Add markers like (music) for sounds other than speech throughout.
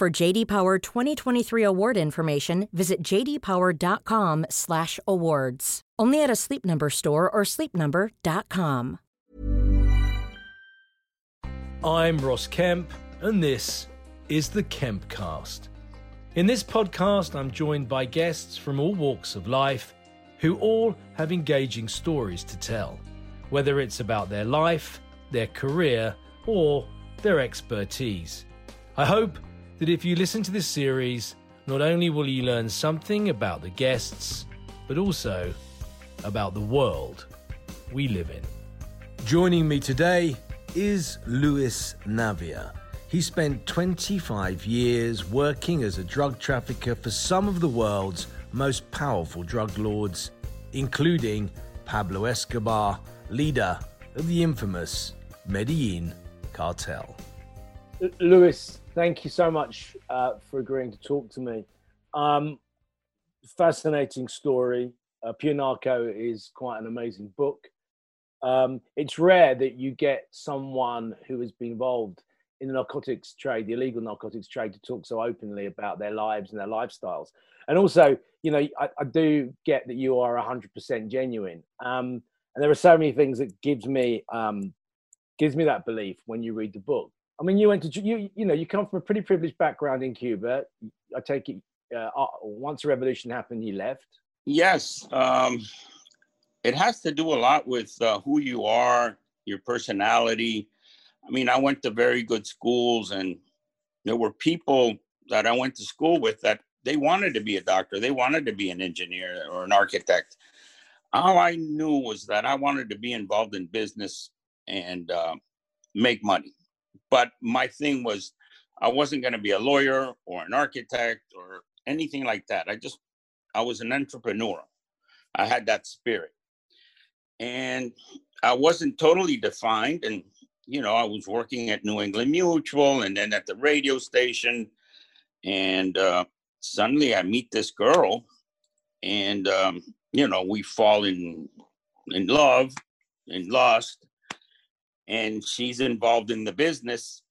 For JD Power 2023 award information, visit jdpower.com/awards. Only at a Sleep Number store or sleepnumber.com. I'm Ross Kemp, and this is the Kempcast. In this podcast, I'm joined by guests from all walks of life who all have engaging stories to tell, whether it's about their life, their career, or their expertise. I hope that if you listen to this series, not only will you learn something about the guests, but also about the world we live in. Joining me today is Luis Navia. He spent 25 years working as a drug trafficker for some of the world's most powerful drug lords, including Pablo Escobar, leader of the infamous Medellin cartel. Luis, thank you so much uh, for agreeing to talk to me. Um, fascinating story. Uh, Pure Narco is quite an amazing book. Um, it's rare that you get someone who has been involved in the narcotics trade, the illegal narcotics trade, to talk so openly about their lives and their lifestyles. And also, you know, I, I do get that you are 100% genuine. Um, and there are so many things that gives me um, gives me that belief when you read the book. I mean, you went to you you know you come from a pretty privileged background in Cuba. I take it uh, uh, once the revolution happened, you left. Yes, um, it has to do a lot with uh, who you are, your personality. I mean, I went to very good schools, and there were people that I went to school with that they wanted to be a doctor, they wanted to be an engineer or an architect. All I knew was that I wanted to be involved in business and uh, make money. But my thing was, I wasn't going to be a lawyer or an architect or anything like that. I just, I was an entrepreneur. I had that spirit. And I wasn't totally defined. And, you know, I was working at New England Mutual and then at the radio station. And uh, suddenly I meet this girl and, um, you know, we fall in, in love and lust and she's involved in the business.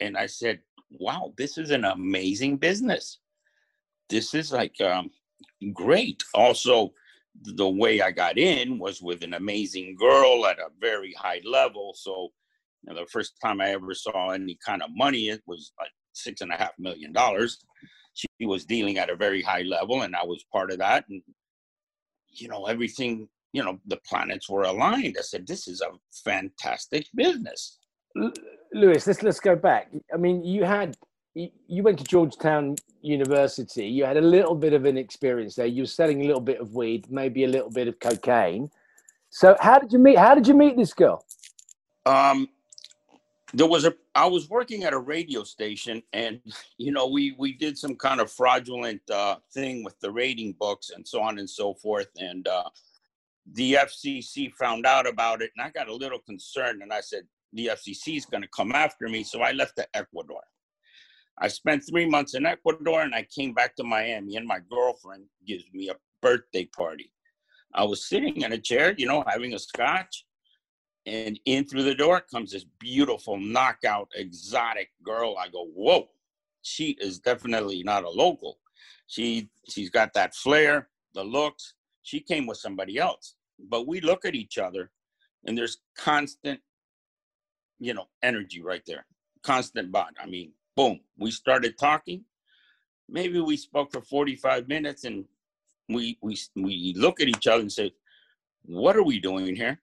And I said, wow, this is an amazing business. This is like um, great. Also, the way I got in was with an amazing girl at a very high level. So, you know, the first time I ever saw any kind of money, it was like six and a half million dollars. She was dealing at a very high level, and I was part of that. And you know, everything you know the planets were aligned. I said, "This is a fantastic business." Luis, let's let's go back. I mean, you had you went to Georgetown University. You had a little bit of an experience there. You were selling a little bit of weed, maybe a little bit of cocaine. So, how did you meet? How did you meet this girl? Um, there was a. I was working at a radio station, and you know, we we did some kind of fraudulent uh, thing with the rating books and so on and so forth, and uh, the FCC found out about it, and I got a little concerned, and I said, the FCC is going to come after me. So I left to Ecuador. I spent three months in Ecuador, and I came back to Miami, and my girlfriend gives me a birthday party. I was sitting in a chair, you know, having a scotch, and in through the door comes this beautiful knockout exotic girl. I go, whoa, she is definitely not a local. She she's got that flair, the looks. She came with somebody else but we look at each other and there's constant you know energy right there constant bond i mean boom we started talking maybe we spoke for 45 minutes and we we we look at each other and say, "What are we doing here?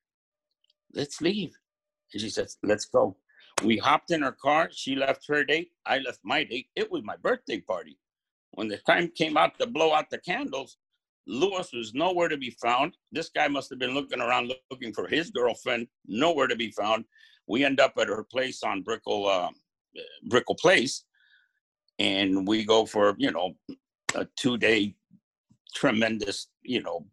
Let's leave." And she says, "Let's go." We hopped in her car. She left her date. I left my date. It was my birthday party. When the time came out to blow out the candles, Luis was nowhere to be found. This guy must have been looking around looking for his girlfriend, nowhere to be found. We end up at her place on Brickell, uh, Brickell Place, and we go for, you know, a two day tremendous, you know,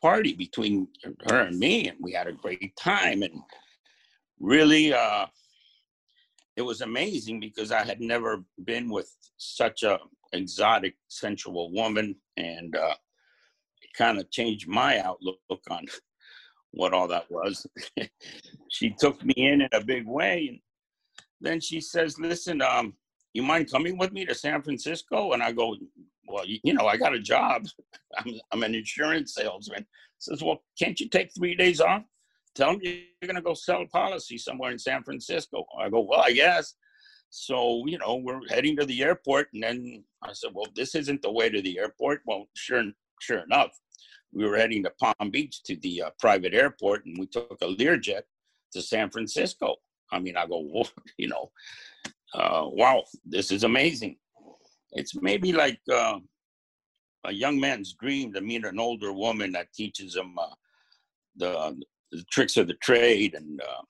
party between her and me. And we had a great time. And really, uh, it was amazing because I had never been with such a exotic, sensual woman. And, uh, kind of changed my outlook on what all that was. (laughs) she took me in in a big way, and then she says, "Listen, um, you mind coming with me to San Francisco?" And I go, "Well, you, you know, I got a job. (laughs) I'm, I'm an insurance salesman." Says, "Well, can't you take three days off?" Tell them you're going to go sell a policy somewhere in San Francisco. I go, well, I guess. So, you know, we're heading to the airport. And then I said, well, this isn't the way to the airport. Well, sure, sure enough, we were heading to Palm Beach to the uh, private airport, and we took a Learjet to San Francisco. I mean, I go, (laughs) you know, uh, wow, this is amazing. It's maybe like uh, a young man's dream to meet an older woman that teaches him uh, the, the, tricks of the trade and uh,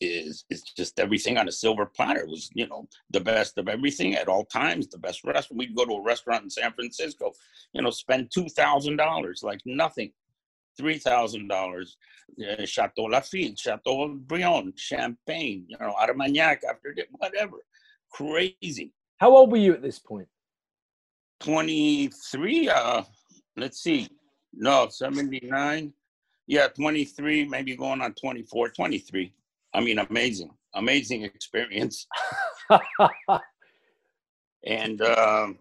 is is just everything on a silver platter. It was you know the best of everything at all times. The best restaurant. We'd go to a restaurant in San Francisco, you know, spend two thousand dollars like nothing, three thousand dollars. Chateau Lafite, Chateau Brion, Champagne, you know, Armagnac after whatever, crazy. How old were you at this point? Twenty three. Uh, let's see. No, seventy nine. Yeah, 23, maybe going on 24, 23. I mean, amazing, amazing experience. (laughs) and um,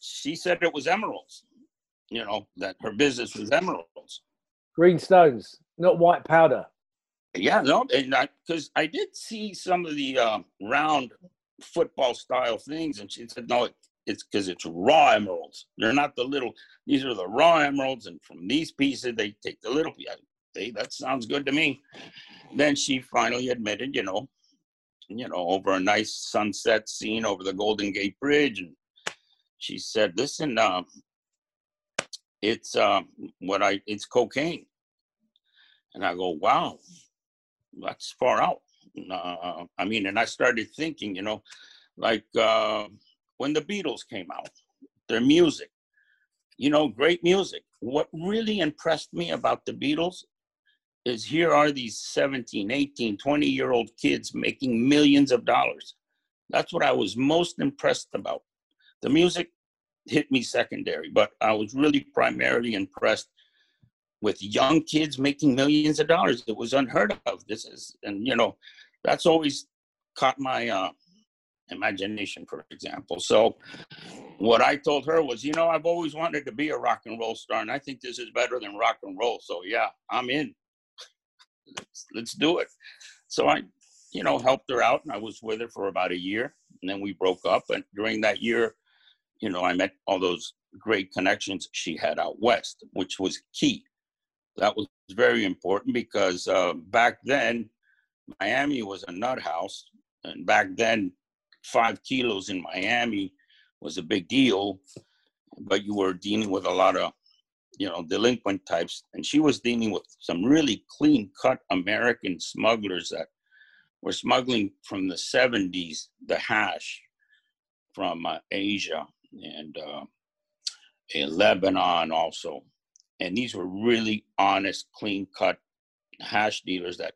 she said it was emeralds, you know, that her business was emeralds. Green stones, not white powder. Yeah, no, because I, I, did see some of the uh, round football style things, and she said, no, it, it's because it's raw emeralds. They're not the little, these are the raw emeralds, and from these pieces, they take the little, they, that sounds good to me then she finally admitted, you know, you know, over a nice sunset scene over the Golden Gate Bridge, and she said, "Listen, uh, it's uh, what I it's cocaine." And I go, "Wow, that's far out." Uh, I mean, and I started thinking, you know, like uh, when the Beatles came out, their music, you know, great music. What really impressed me about the Beatles is here are these 17, 18, 20 year old kids making millions of dollars. That's what I was most impressed about. The music hit me secondary, but I was really primarily impressed with young kids making millions of dollars. It was unheard of. This is, and you know, that's always caught my uh, imagination, for example. So, what I told her was, you know, I've always wanted to be a rock and roll star, and I think this is better than rock and roll. So, yeah, I'm in let's, let's do it. So I, you know, helped her out and I was with her for about a year and then we broke up. And during that year, you know, I met all those great connections she had out west, which was key. That was very important because uh, back then, Miami was a nut house. And back then, five kilos in Miami was a big deal. But you were dealing with a lot of you know, delinquent types. And she was dealing with some really clean cut American smugglers that were smuggling from the 70s the hash from uh, Asia and uh, Lebanon also. And these were really honest, clean cut hash dealers that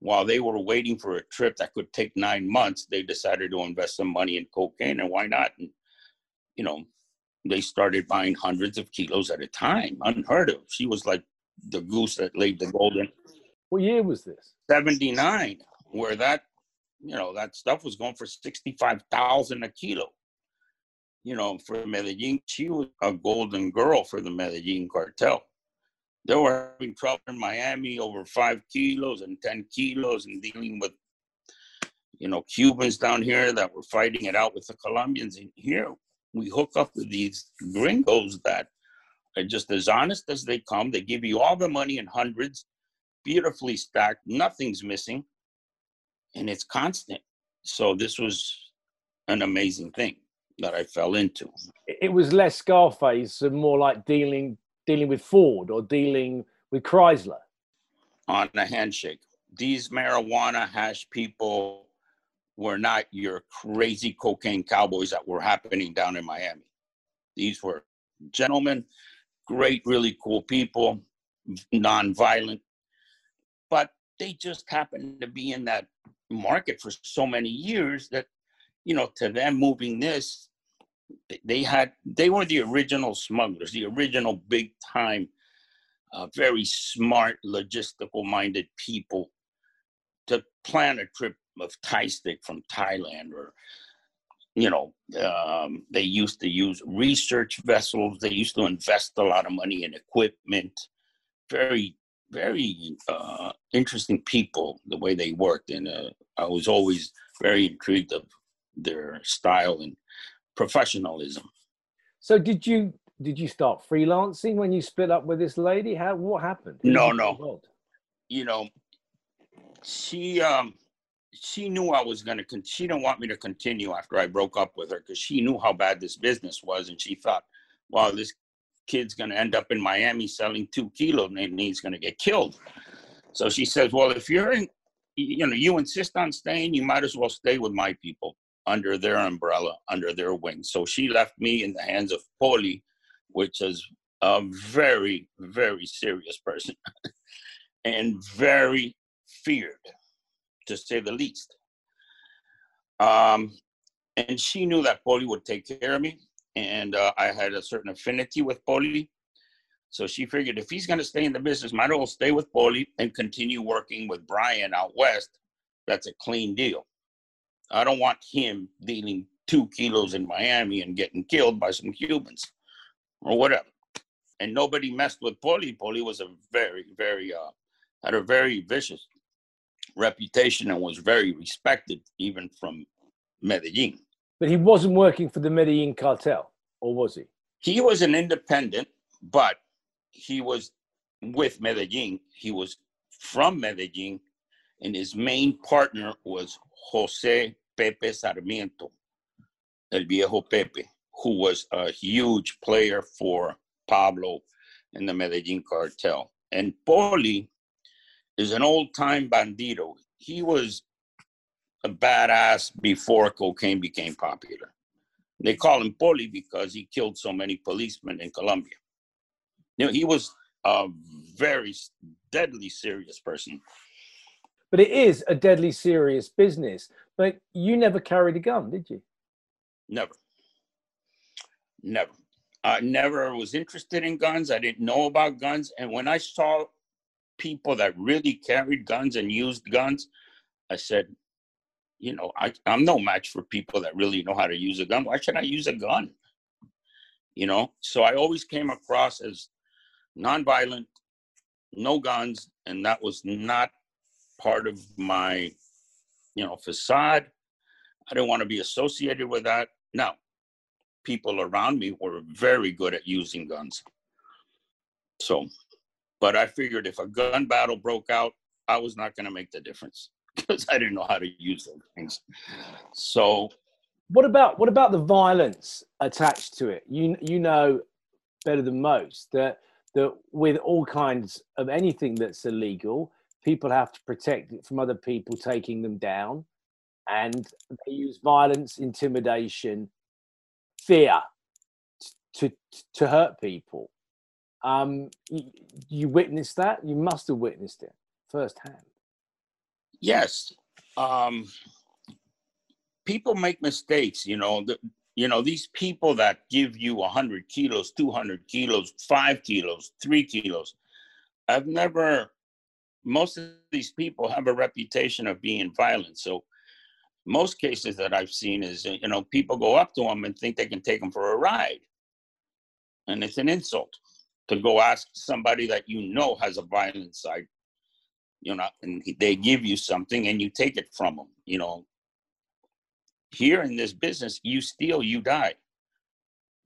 while they were waiting for a trip that could take nine months, they decided to invest some money in cocaine. And why not? And, you know, they started buying hundreds of kilos at a time. Unheard of. She was like the goose that laid the golden. What year was this? 79, where that, you know, that stuff was going for 65,000 a kilo. You know, for Medellin, she was a golden girl for the Medellin cartel. They were having trouble in Miami over five kilos and 10 kilos and dealing with, you know, Cubans down here that were fighting it out with the Colombians in here we hook up with these gringos that are just as honest as they come. They give you all the money in hundreds, beautifully stacked, nothing's missing, and it's constant. So this was an amazing thing that I fell into. It was less Scarface and more like dealing dealing with Ford or dealing with Chrysler. On a handshake. These marijuana hash people were not your crazy cocaine cowboys that were happening down in Miami. These were gentlemen, great, really cool people, non-violent, but they just happened to be in that market for so many years that, you know, to them moving this, they had they were the original smugglers, the original big time, uh, very smart, logistical minded people to plan a trip of Thai stick from Thailand or you know, um, they used to use research vessels. They used to invest a lot of money in equipment. Very, very uh, interesting people, the way they worked. And uh, I was always very intrigued of their style and professionalism. So did you did you start freelancing when you split up with this lady? How what happened? No, no. You know, she um she knew I was going to, con- she didn't want me to continue after I broke up with her because she knew how bad this business was. And she thought, well, this kid's going to end up in Miami selling two kilos and he's going to get killed. So she says, well, if you're in, you know, you insist on staying, you might as well stay with my people under their umbrella, under their wing. So she left me in the hands of Poli, which is a very, very serious person (laughs) and very feared to say the least. Um, and she knew that Poli would take care of me, and uh, I had a certain affinity with Poli. So she figured if he's going to stay in the business, might as well stay with Poli and continue working with Brian out west. That's a clean deal. I don't want him dealing two kilos in Miami and getting killed by some Cubans or whatever. And nobody messed with Poli. Poli was a very, very, uh, had a very vicious reputation and was very respected even from Medellin. But he wasn't working for the Medellin cartel, or was he? He was an independent, but he was with Medellin. He was from Medellin, and his main partner was Jose Pepe Sarmiento, El Viejo Pepe, who was a huge player for Pablo in the Medellin cartel. And Poli is an old time bandito. He was a badass before cocaine became popular. They call him Poli because he killed so many policemen in Colombia. You know, he was a very deadly serious person. But it is a deadly serious business. But you never carried a gun, did you? Never. Never. I never was interested in guns. I didn't know about guns. And when I saw people that really carried guns and used guns, I said, you know, I, I'm no match for people that really know how to use a gun. Why should I use a gun? You know, so I always came across as nonviolent, no guns, and that was not part of my, you know, facade. I didn't want to be associated with that. Now, people around me were very good at using guns. So but I figured if a gun battle broke out, I was not going to make the difference (laughs) because I didn't know how to use those things. So, what about what about the violence attached to it? You you know better than most that that with all kinds of anything that's illegal, people have to protect it from other people taking them down, and they use violence, intimidation, fear to to hurt people. Um, you, you witnessed that. You must have witnessed it firsthand. Yes. Um, people make mistakes. You know, the, you know these people that give you 100 kilos 200 kilos 5 kilos 3 kilos i've never most of these people have a reputation of being violent so most cases that i've seen is you know people go up to them and think they can take them for a ride and it's an insult to go ask somebody that you know has a violent side, you know, and they give you something and you take it from them, you know. Here in this business, you steal, you die.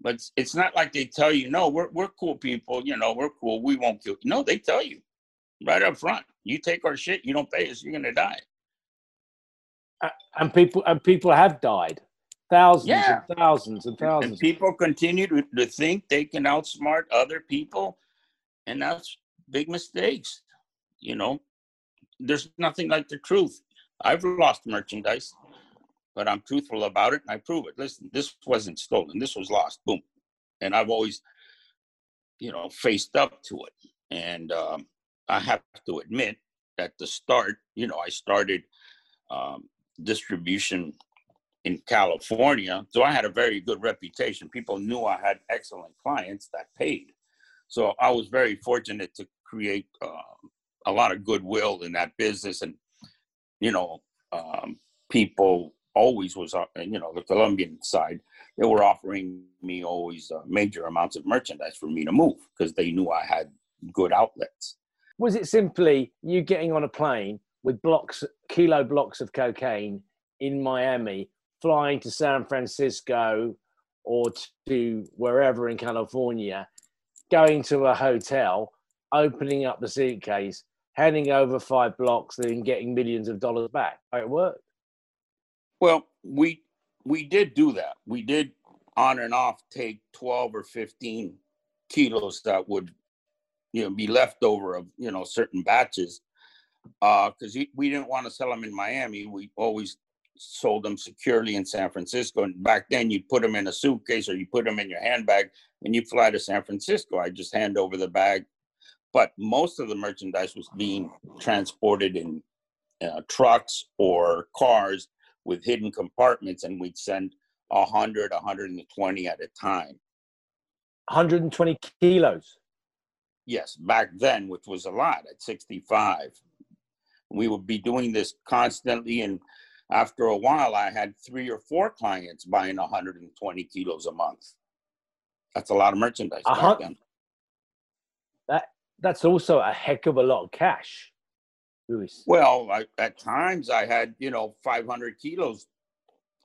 But it's, not like they tell you, no, we're we're cool people, you know, we're cool, we won't kill you. No, they tell you right up front. You take our shit, you don't pay us, you're gonna die. And people and people have died. Thousands Yeah. and thousands and And thousands. people continue to, to think they can outsmart other people, and that's big mistakes. You know, there's nothing like the truth. I've lost merchandise, but I'm truthful about it and I prove it. Listen, this wasn't stolen. This was lost. Boom. And I've always, you know, faced up to it. And um, I have to admit, at the start, you know, I started um, distribution in California. So I had a very good reputation. People knew I had excellent clients that paid. So I was very fortunate to create uh, a lot of goodwill in that business. And, you know, um, people always was, uh, you know, the Colombian side, they were offering me always uh, major amounts of merchandise for me to move because they knew I had good outlets. Was it simply you getting on a plane with blocks, kilo blocks of cocaine in Miami, flying to San Francisco or to wherever in California, going to a hotel, opening up the suitcase, handing over five blocks, then getting millions of dollars back? It worked? Well, we we did do that. We did on and off take 12 or 15 kilos that would you know be left over of you know certain batches uh, because we didn't want to sell them in Miami. We always sold them securely in San Francisco. And back then, you'd put them in a suitcase or you put them in your handbag and you fly to San Francisco. I just hand over the bag. But most of the merchandise was being transported in uh, trucks or cars with hidden compartments, and we'd send 100, 120 at a time. 120 kilos. Yes, back then, which was a lot at 65. We would be doing this constantly. And after a while, I had three or four clients buying 120 kilos a month. That's a lot of merchandise A back then. That that's also a heck of a lot of cash, Luis. Well, I, at times I had, you know, 500 kilos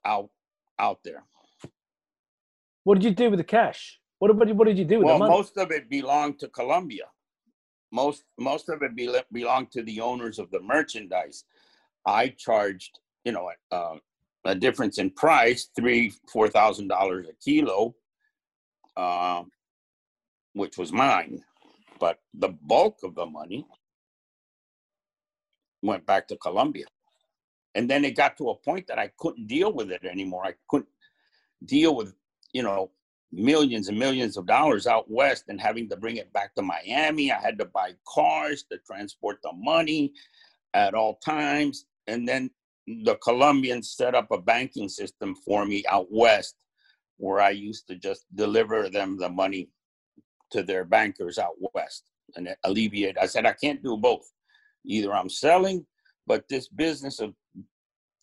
out out there. What did you do with the cash? What did, what did you do with Well, the money? most of it belonged to Colombia. Most most of it be, belonged to the owners of the merchandise. I charged, you know, uh, a difference in price, three four thousand dollars a kilo, uh, which was mine. But the bulk of the money went back to Colombia, and then it got to a point that I couldn't deal with it anymore. I couldn't deal with, you know, millions and millions of dollars out west and having to bring it back to Miami. I had to buy cars to transport the money at all times. And then the Colombians set up a banking system for me out west where I used to just deliver them the money to their bankers out west and alleviate. I said, I can't do both. Either I'm selling, but this business of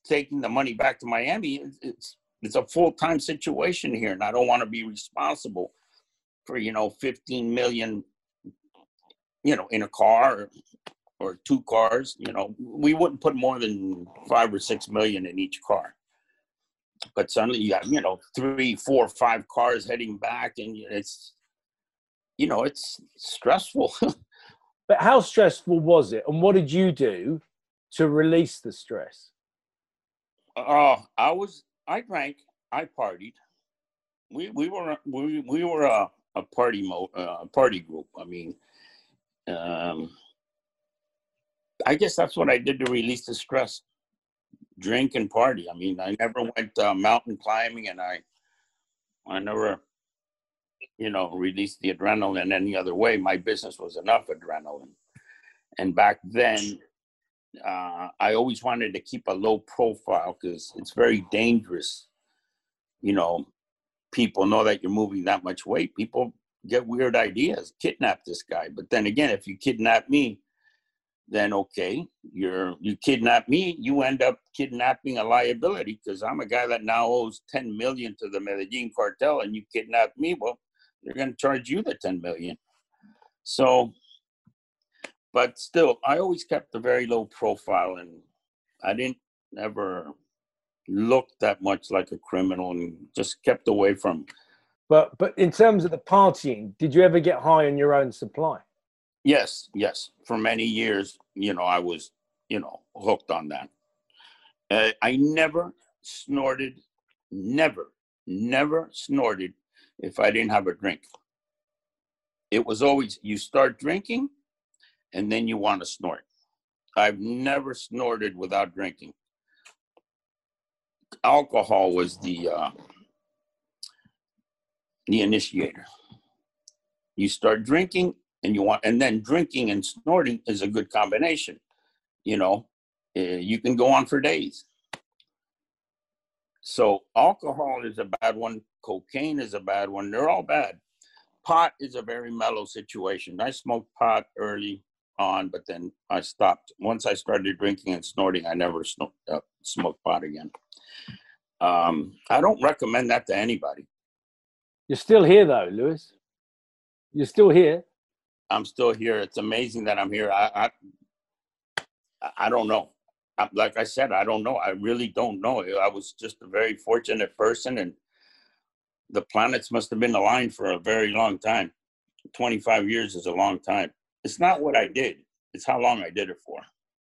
taking the money back to Miami, it's, it's a full-time situation here and i don't want to be responsible for you know 15 million you know in a car or, two cars you know we wouldn't put more than five or six million in each car but suddenly you have you know three four five cars heading back and it's you know it's stressful (laughs) But how stressful was it? And what did you do to release the stress? Oh, I was. I drank. I partied. We we were we we were a a party mo uh, a party group. I mean, um, I guess that's what I did to release the stress. Drink and party. I mean, I never went uh, mountain climbing, and I I never, you know, released the adrenaline any other way. My business was enough adrenaline, and back then uh, I always wanted to keep a low profile because it's very dangerous. You know, people know that you're moving that much weight. People get weird ideas, kidnap this guy. But then again, if you kidnap me, then okay, you're you kidnap me, you end up kidnapping a liability because I'm a guy that now owes 10 million to the Medellin cartel, and you kidnap me. Well, they're going to charge you the 10 million. So but still, I always kept a very low profile, and I didn't ever look that much like a criminal, and just kept away from But but in terms of the partying, did you ever get high on your own supply? Yes, yes. For many years, you know, I was, you know, hooked on that. Uh, I never snorted, never, never snorted if I didn't have a drink. It was always you start drinking and then you want to snort. I've never snorted without drinking. Alcohol was the uh, the initiator. You start drinking and you want, and then drinking and snorting is a good combination. You know, uh, you can go on for days. So alcohol is a bad one. Cocaine is a bad one. They're all bad. Pot is a very mellow situation. I smoked pot early on, but then I stopped. Once I started drinking and snorting, I never sno- uh, smoked pot again. Um, I don't recommend that to anybody. You're still here though, Luis. You're still here. I'm still here. It's amazing that I'm here. I I, I don't know. I, like I said, I don't know. I really don't know. I was just a very fortunate person, and the planets must have been aligned for a very long time. 25 years is a long time. It's not what I did, it's how long I did it for.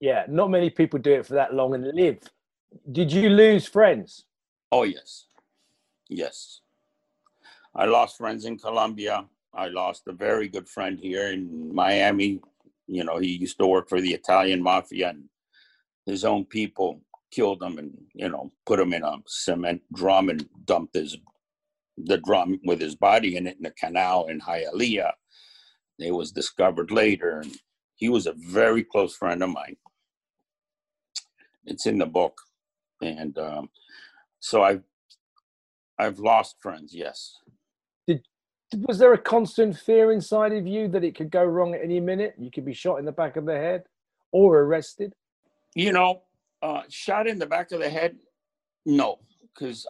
Yeah, not many people do it for that long and live. Did you lose friends? Oh, yes. Yes. I lost friends in Colombia. I lost a very good friend here in Miami. You know, he used to work for the Italian mafia and his own people killed him and, you know, put him in a cement drum and dumped his the drum with his body in it in the canal in Hialeah. It was discovered later. And he was a very close friend of mine. It's in the book. And um, so I've I've lost friends, yes. Was there a constant fear inside of you that it could go wrong at any minute? You could be shot in the back of the head or arrested? You know, uh, shot in the back of the head, no, because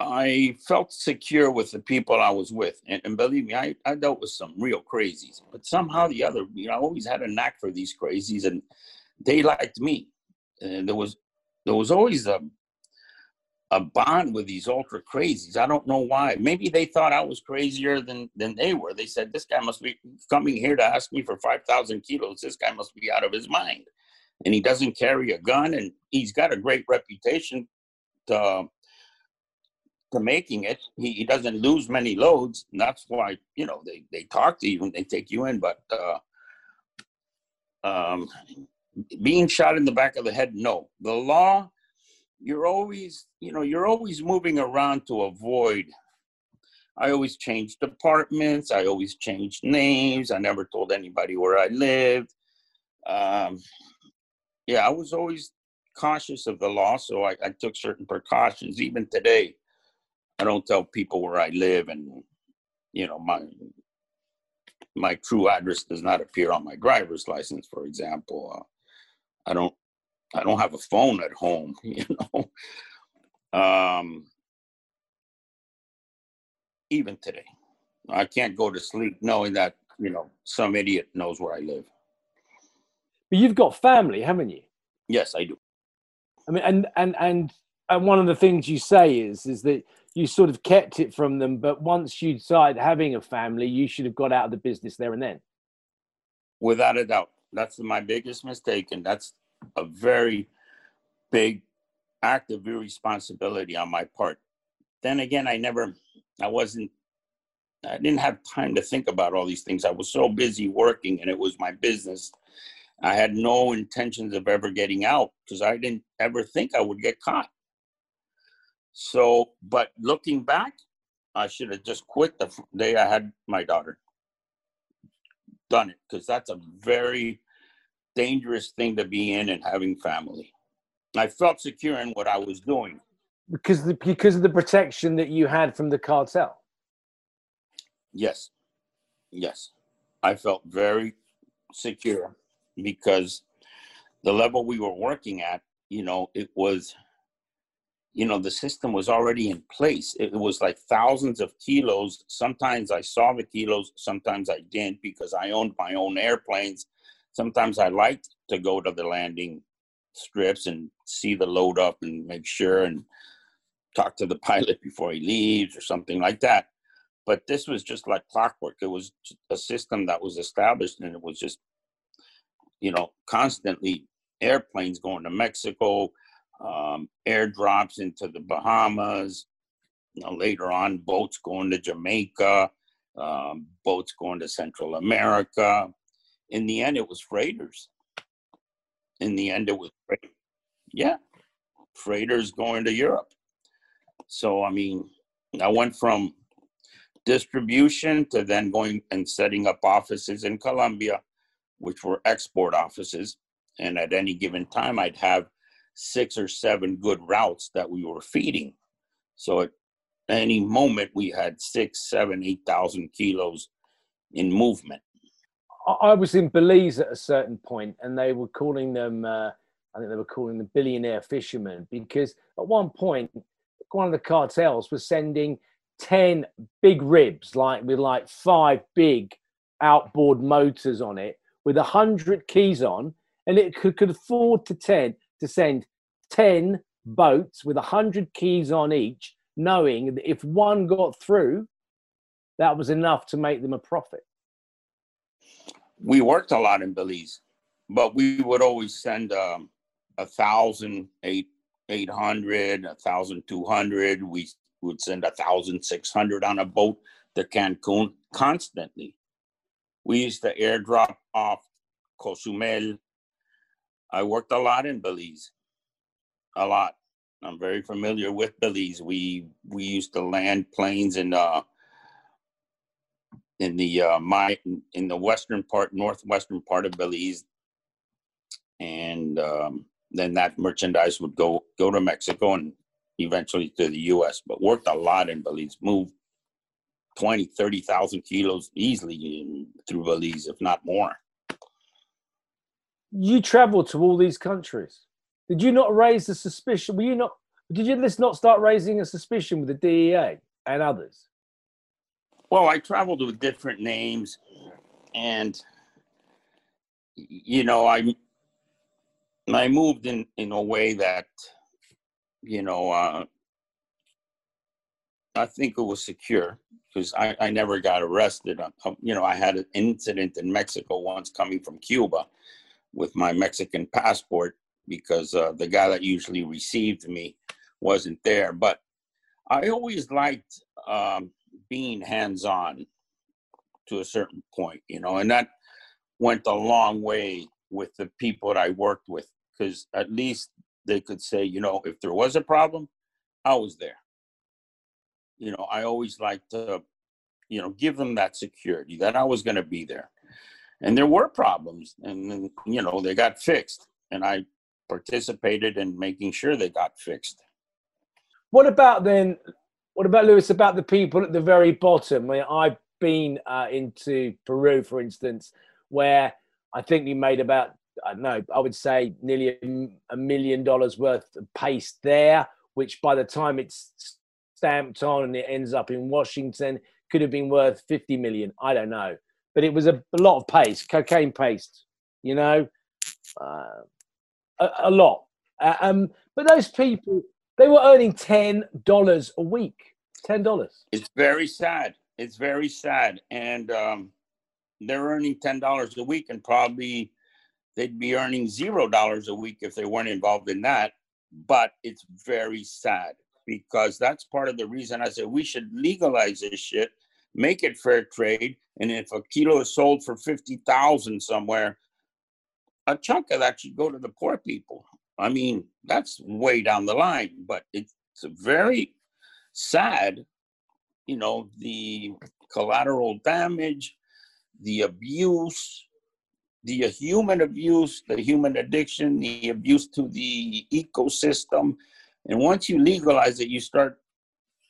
I felt secure with the people I was with. And, and, believe me, I, I dealt with some real crazies, but somehow the other, you know, I always had a knack for these crazies and they liked me. And there was, there was always a, a bond with these ultra crazies. I don't know why. Maybe they thought I was crazier than, than they were. They said, this guy must be coming here to ask me for 5,000 kilos. This guy must be out of his mind. And he doesn't carry a gun and he's got a great reputation to, to making it. He, he doesn't lose many loads. And that's why, you know, they, they talk to you and they take you in. But uh, um, being shot in the back of the head, no. The law, you're always, you know, you're always moving around to avoid. I always changed departments. I always changed names. I never told anybody where I lived. Um, yeah, I was always cautious of the law, so I, I took certain precautions. Even today, I don't tell people where I live, and you know my my true address does not appear on my driver's license, for example. Uh, I don't I don't have a phone at home, (laughs) you know. Um, even today, I can't go to sleep knowing that you know some idiot knows where I live. But you've got family, haven't you? Yes, I do. I mean, and and and and one of the things you say is is that you sort of kept it from them, but once you started having a family, you should have got out of the business there and then. Without a doubt, that's my biggest mistake, and that's a very big act of irresponsibility on my part. Then again, I never, I wasn't, I didn't have time to think about all these things. I was so busy working, and it was my business. I had no intentions of ever getting out because I didn't ever think I would get caught. So, but looking back, I should have just quit the day I had my daughter. Done it because that's a very dangerous thing to be in and having family. I felt secure in what I was doing. Because the, because of the protection that you had from the cartel. Yes, yes, I felt very secure because the level we were working at, you know, it was you know the system was already in place. It was like thousands of kilos. Sometimes i saw the kilos sometimes i didn't because i owned my own airplanes sometimes i liked to go to the landing strips and see the load up and make sure and talk to the (laughs) pilot before he leaves or something like that but this was just like clockwork. It was a system that was established, and it was just, you know, constantly airplanes going to Mexico, um, airdrops into the Bahamas. You know, later on, boats going to Jamaica, um, boats going to Central America. In the end, it was freighters. In the end, it was yeah, freighters going to Europe. So I mean, I went from distribution to then going and setting up offices in Colombia, which were export offices. And at any given time, I'd have six or seven good routes that we were feeding. So at any moment, we had six, seven, eight thousand kilos in movement. I was in Belize at a certain point, and they were calling them. Uh, I think they were calling them billionaire fishermen because at one point, one of the cartels was sending 10 big ribs, like with like five big outboard motors on it, with a hundred keys on, and it could, could afford to 10 to send 10 boats with a hundred keys on each, knowing that if one got through, that was enough to make them a profit. We worked a lot in Belize, but we would always send um, a thousand, eight, 800, a thousand two hundred. We would send a thousand six hundred on a boat to Cancun constantly. We used to airdrop off Cozumel. I worked a lot in Belize, a lot. I'm very familiar with Belize. We we used to land planes in uh in the uh my in the western part, northwestern part of Belize, and um, then that merchandise would go go to Mexico and eventually to the US, but worked a lot in Belize, moved 20, 30,000 kilos easily through Belize, if not more. You traveled to all these countries. Did you not raise the suspicion? Were you not, did you just not start raising a suspicion with the DEA and others? Well, I traveled with different names and, you know, I, I moved in, in a way that you know, uh, I think it was secure because I, I never got arrested. Uh, um, you know, I had an incident in Mexico once coming from Cuba with my Mexican passport because uh, the guy that usually received me wasn't there. But I always liked um, being hands on to a certain point, you know, and that went a long way with the people that I worked with because at least they could say, you know, if there was a problem, I was there. You know, I always like to, you know, give them that security that I was going to be there. And there were problems, and you know, they got fixed, and I participated in making sure they got fixed. What about then? What about Luis? About the people at the very bottom? I mean, I've been uh, into Peru, for instance, where I think we made about I don't know, I would say nearly a million dollars worth of paste there, which by the time it's stamped on and it ends up in Washington could have been worth 50 million. I don't know. But it was a, a lot of paste, cocaine paste, you know, uh, a, a, lot. Uh, um, but those people, they were earning $10 a week. $10. It's very sad. It's very sad. And um, they're earning $10 a week and probably they'd be earning zero dollars a week if they weren't involved in that. But it's very sad because that's part of the reason I said we should legalize this shit, make it fair trade, and if a kilo is sold for fifty thousand somewhere, a chunk of that should go to the poor people. I mean, that's way down the line, but it's very sad, you know, the collateral damage, the abuse, the human abuse, the human addiction, the abuse to the ecosystem. And once you legalize it, you start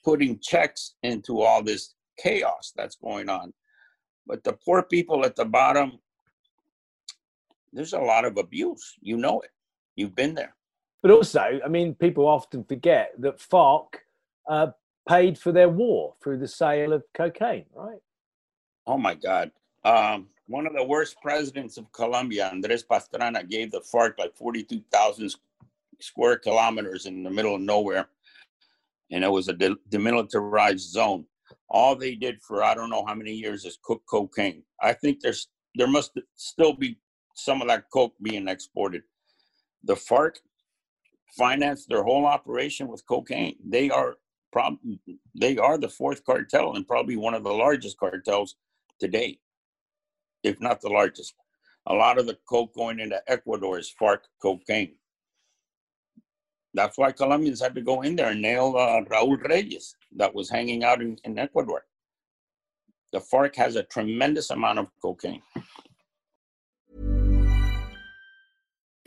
putting checks into all this chaos that's going on. But the poor people at the bottom, there's a lot of abuse. You know it. You've been there. But also, I mean, people often forget that FARC uh, paid for their war through the sale of cocaine, right? Oh my God. Um, one of the worst presidents of Colombia, Andres Pastrana, gave the FARC like 42,000 square kilometers in the middle of nowhere. And it was a de- demilitarized zone. all they did for I don't know how many years is cook cocaine. I think there's there must still be some of that coke being exported. The FARC financed their whole operation with cocaine. They are prob- they are the fourth cartel and probably one of the largest cartels today, if not the largest. A lot of the coke going into Ecuador is FARC cocaine. That's why Colombians had to go in there and nail uh, Raul Reyes that was hanging out in, in Ecuador. The FARC has a tremendous amount of cocaine.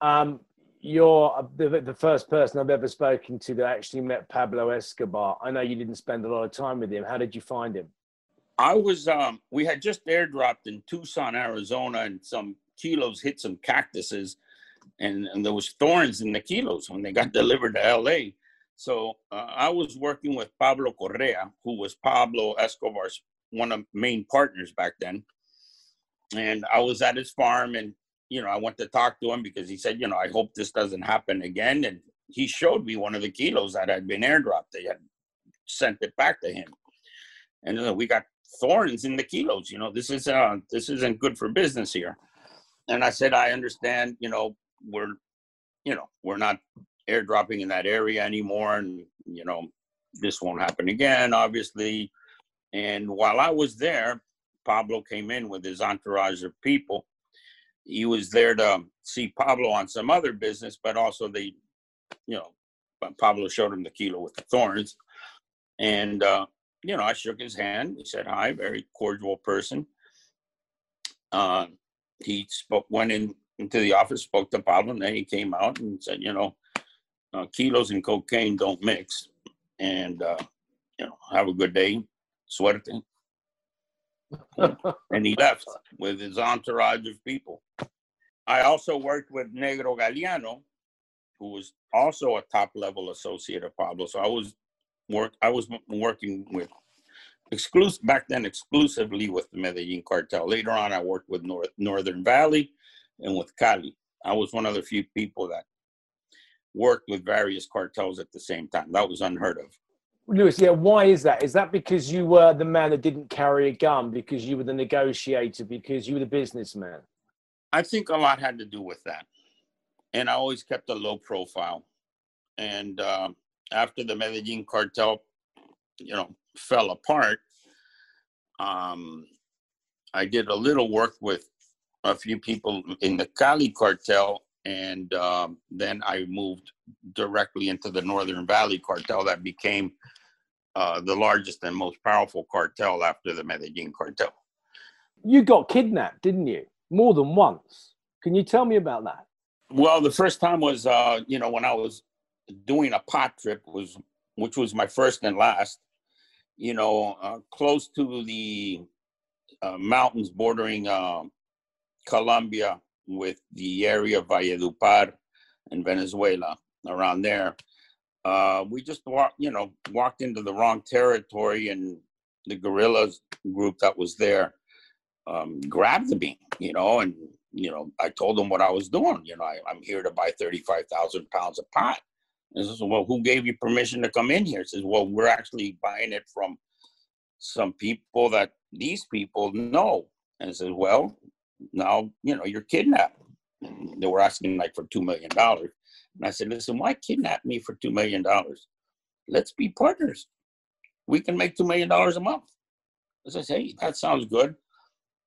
Um, you're the, the first person I've ever spoken to that actually met Pablo Escobar. I know you didn't spend a lot of time with him. How did you find him? I was um we had just airdropped in Tucson, Arizona, and some kilos hit some cactuses, and, and there was thorns in the kilos when they got (laughs) delivered to LA. So uh, I was working with Pablo Correa, who was Pablo Escobar's one of main partners back then, and I was at his farm, and you know I went to talk to him because he said, you know, I hope this doesn't happen again, and he showed me one of the kilos that had been airdropped. They had sent it back to him, and we got thorns in the kilos. You know, this is uh this isn't good for business here. And I said, I understand. You know, we're you know we're not airdropping in that area anymore, and you know this won't happen again, obviously. And while I was there, Pablo came in with his entourage of people. He was there to see Pablo on some other business, but also the, you know, Pablo showed him the kilo with the thorns. And uh, you know, I shook his hand. He said hi, very cordial person. Uh, he spoke, went in into the office, spoke to Pablo, and then he came out and said, you know, uh, kilos and cocaine don't mix, and uh, you know, have a good day, suerte. (laughs) and he left with his entourage of people. I also worked with Negro Galeano, who was also a top level associate of Pablo. So I was work I was working with exclusive back then exclusively with the Medellin cartel. Later on, I worked with North, Northern Valley and with Cali. I was one of the few people that worked with various cartels at the same time. That was unheard of. Luis, yeah, why is that? Is that because you were the man that didn't carry a gun, because you were the negotiator, because you were the businessman? I think a lot had to do with that. And I always kept a low profile. And uh, after the Medellin cartel, you know, fell apart, um, I did a little work with a few people in the Cali cartel, and um, then I moved directly into the Northern Valley cartel that became uh, the largest and most powerful cartel after the Medellin cartel. You got kidnapped, didn't you? More than once. Can you tell me about that? Well, the first time was, uh, you know, when I was doing a pot trip was, which was my first and last. you know, uh, close to the uh, mountains bordering uh, Colombia with the area of Valledupar in Venezuela, around there. Uh, we just walked, you know, walked into the wrong territory, and the guerrillas group that was there um, grabbed me, you know, and you know, I told them what I was doing. You know, I, am here to buy 35,000 pounds of pot. And says, well, who gave you permission to come in here? says, well, we're actually buying it from some people that these people know. And says, well, now, you know, you're kidnapped. And they were asking like for $2 million. And I said, listen, why kidnap me for $2 million? Let's be partners. We can make $2 million a month. As I say, that sounds good.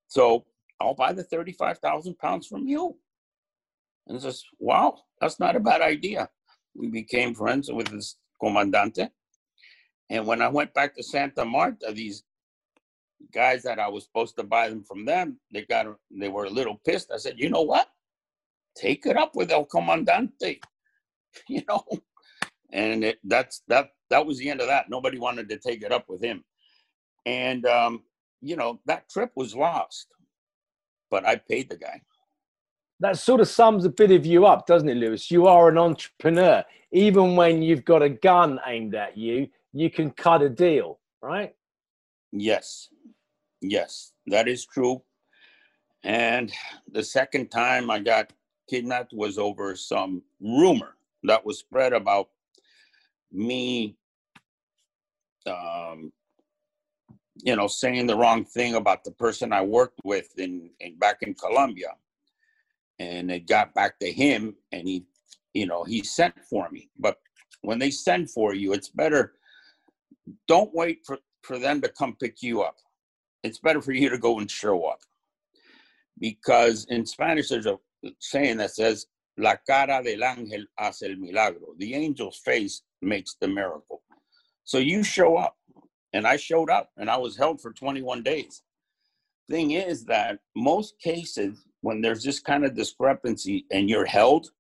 So I'll buy the 35,000 pounds from you. And says, wow, that's not a bad idea. We became friends with this comandante. And when I went back to Santa Marta, these guys that I was supposed to buy them from them, they got they were a little pissed. I said, you know what? Take it up with El Comandante, (laughs) you know. And it, that's that that was the end of that. Nobody wanted to take it up with him. And um, you know, that trip was lost but I paid the guy. That sort of sums a bit of you up, doesn't it, Luis? You are an entrepreneur. Even when you've got a gun aimed at you, you can cut a deal, right? Yes. Yes, that is true. And the second time I got kidnapped was over some rumor that was spread about me um, you know, saying the wrong thing about the person I worked with in, in back in Colombia. And it got back to him and he, you know, he sent for me. But when they send for you, it's better don't wait for, for them to come pick you up. It's better for you to go and show up. Because in Spanish there's a saying that says La cara del ángel hace el milagro. The angel's face makes the miracle. So you show up and I showed up and I was held for 21 days. Thing is that most cases, when there's this kind of discrepancy and you're held,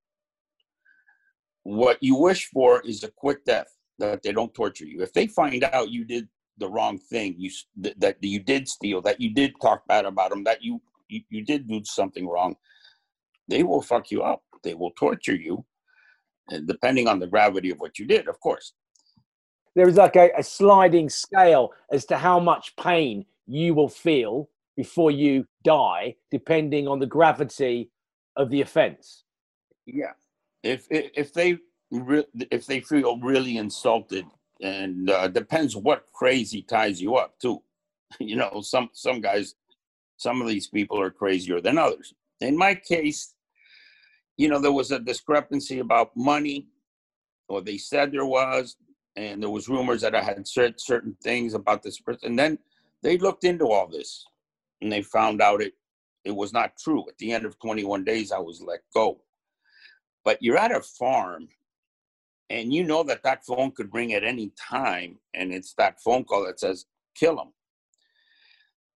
what you wish for is a quick death, that they don't torture you. If they find out you did the wrong thing, you that you did steal, that you did talk bad about them, that you, you, you did do something wrong, they will fuck you up. They will torture you, eh, depending on the gravity of what you did, of course there is like a, a sliding scale as to how much pain you will feel before you die, depending on the gravity of the offense. Yeah, if if, if they re- if they feel really insulted, and uh, depends what crazy ties you up too. (laughs) You know, some some guys, some of these people are crazier than others. In my case, you know, there was a discrepancy about money, or they said there was and there was rumors that I had said certain things about this person. And then they looked into all this, and they found out it it was not true. At the end of 21 days, I was let go. But you're at a farm, and you know that that phone could ring at any time, and it's that phone call that says "kill him."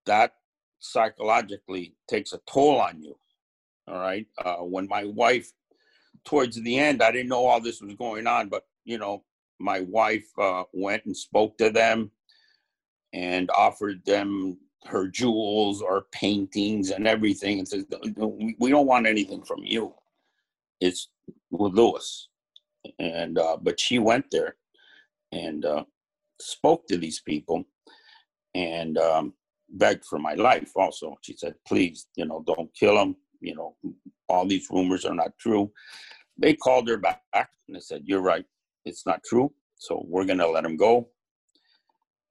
That psychologically takes a toll on you. All right. Uh, when my wife, towards the end, I didn't know all this was going on, but you know, my wife uh, went and spoke to them and offered them her jewels or paintings and everything and says we don't want anything from you. It's with Luis. And uh, but she went there and uh, spoke to these people and um, begged for my life also. She said please you know don't kill him you know all these rumors are not true. They called her back and they said you're right it's not true. So we're going to let him go.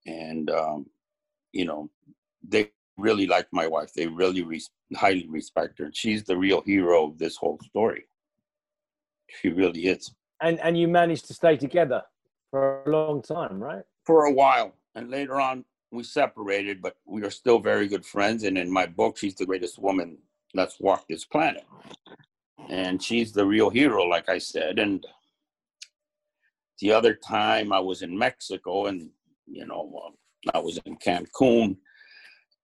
And, um, you know, they really like my wife. They really res- highly respect her. She's the real hero of this whole story. She really is. And and you managed to stay together for a long time, right? For a while, and later on we separated, but we are still very good friends. And in my book, she's the greatest woman that's walked this planet, and she's the real hero, like I said. And the other time I was in Mexico and, you know, uh, I was in Cancun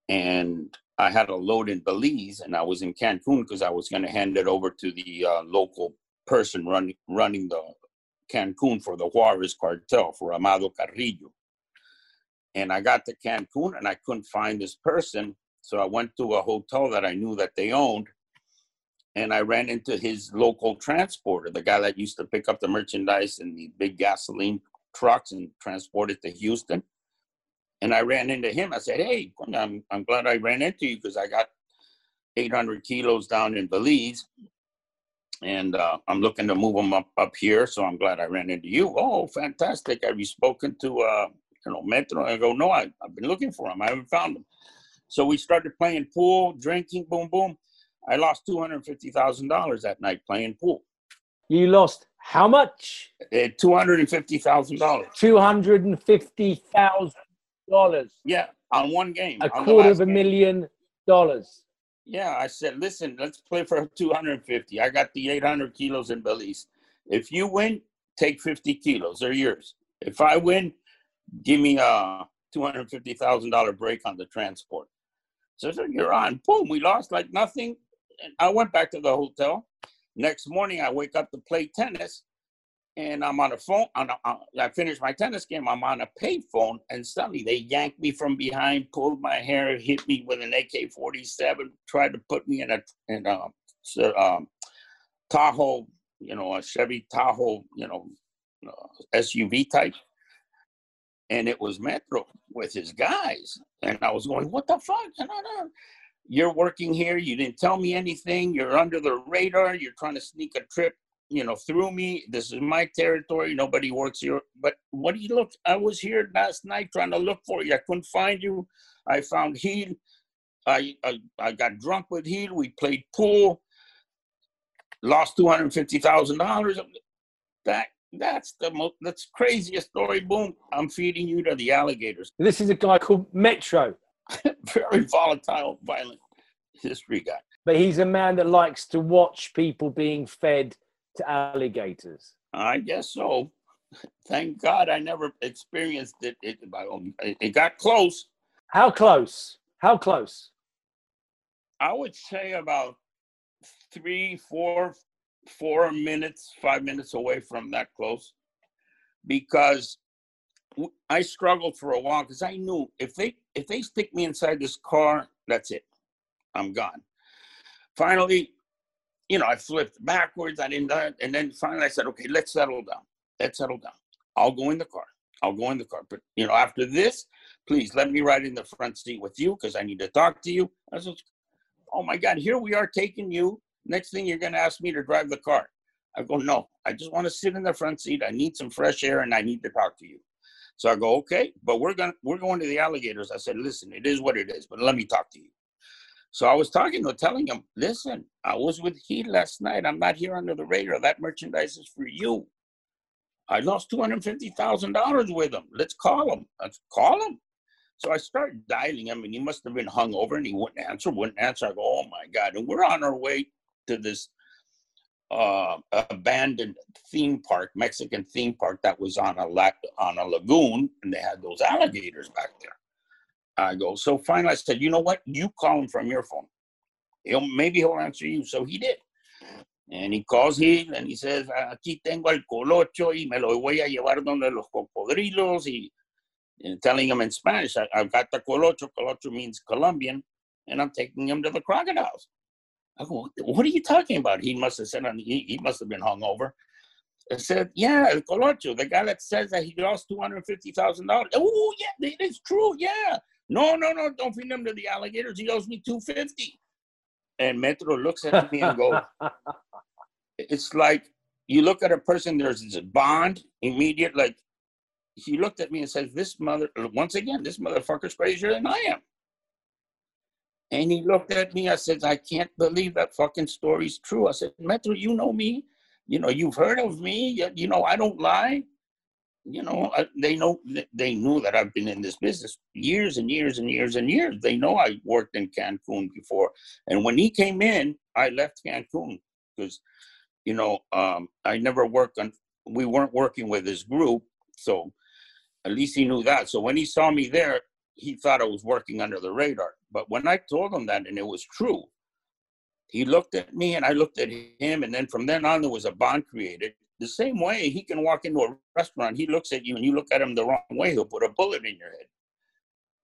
and I had a load in Belize and I was in Cancun because I was going to hand it over to the uh, local person running running the Cancun for the Juarez cartel for Amado Carrillo. And I got to Cancun and I couldn't find this person. So I went to a hotel that I knew that they owned. And I ran into his local transporter, the guy that used to pick up the merchandise in the big gasoline trucks and transport it to Houston. And I ran into him. I said, Hey, I'm, I'm glad I ran into you because I got 800 kilos down in Belize and uh, I'm looking to move them up up here. So I'm glad I ran into you. Oh, fantastic! Have you spoken to uh, you know Metro? I go, no, I, I've been looking for them. I haven't found them. So we started playing pool, drinking, boom, boom. I lost two hundred fifty thousand dollars that night playing pool. You lost how much? Two hundred and fifty thousand dollars. Two hundred and fifty thousand dollars. Yeah, on one game. A quarter of a game. million dollars. Yeah, I said, listen, let's play for 250. I got the 800 kilos in Belize. If you win, take 50 kilos. They're yours. If I win, give me a $250,000 break on the transport. So, so you're on. Boom, we lost like nothing. I went back to the hotel. Next morning, I wake up to play tennis and I'm on a phone. On a, uh, I finished my tennis game. I'm on a payphone, and suddenly they yanked me from behind, pulled my hair, hit me with an AK-47, tried to put me in a in a um, Tahoe, you know, a Chevy Tahoe, you know, uh, SUV type, and it was Metro with his guys, and I was going, "What the fuck?" You're working here. You didn't tell me anything. You're under the radar. You're trying to sneak a trip you know, through me. This is my territory. Nobody works here. But what do you look? I was here last night trying to look for you. I couldn't find you. I found Heel. I, I, I got drunk with Heel. We played pool. Lost two hundred fifty thousand dollars. That that's the most that's craziest story. Boom! I'm feeding you to the alligators. This is a guy called Metro. (laughs) Very volatile, violent history guy. But he's a man that likes to watch people being fed to alligators? I guess so. Thank God I never experienced it. It, it got close. How close? How close? I would say about three, four, four minutes, five minutes away from that close, because I struggled for a while because I knew if they if they stick me inside this car, that's it, I'm gone. Finally, you know, I flipped backwards. I didn't, uh, and then finally I said, okay, let's settle down. Let's settle down. I'll go in the car. I'll go in the car. But you know, after this, please let me ride in the front seat with you because I need to talk to you. I said, oh my God, here we are taking you. Next thing you're going to ask me to drive the car. I go, no, I just want to sit in the front seat. I need some fresh air and I need to talk to you. So I go, okay, but we're going we're going to the alligators. I said, listen, it is what it is, but let me talk to you. So I was talking to telling him, listen, I was with he last night. I'm not here under the radar. That merchandise is for you. I lost $250,000 with him. Let's call him. Let's call him. So I started dialing him, and he must have been hung over, and he wouldn't answer, wouldn't answer. I go, oh my God. And we're on our way to this uh, abandoned theme park, Mexican theme park that was on a, la- on a lagoon, and they had those alligators back there. I go, so finally I said, you know what? You call him from your phone. He'll maybe he'll answer you. So he did. And he calls him and he says, aquí tengo el colocho y me lo voy a llevar donde los cocodrilos and telling him in Spanish, I, have got the colocho. Colocho means Colombian, and I'm taking him to the crocodiles. I go, what are you talking about? He must have said, he, he must have been hung over. I said, yeah, Colocho, the guy that says that he lost $250,000. Oh, yeah, it is true. Yeah. No, no, no, don't feed him to the alligators. He owes me 250. And Metro looks at me and goes, (laughs) it's like you look at a person, there's this bond immediate, like he looked at me and says, This mother once again, this motherfucker's crazier than I am. And he looked at me, I said, I can't believe that fucking story's true. I said, Metro, you know me. You know, you've heard of me. You know, I don't lie you know, they know they knew that I've been in this business years and years and years and years. They know I worked in Cancun before, and when he came in, I left Cancun because, you know, um, I never worked on. We weren't working with his group, so at least he knew that. So when he saw me there, he thought I was working under the radar. But when I told him that, and it was true, he looked at me and I looked at him, and then from then on, there was a bond created the same way he can walk into a restaurant, he looks at you and you look at him the wrong way, he'll put a bullet in your head.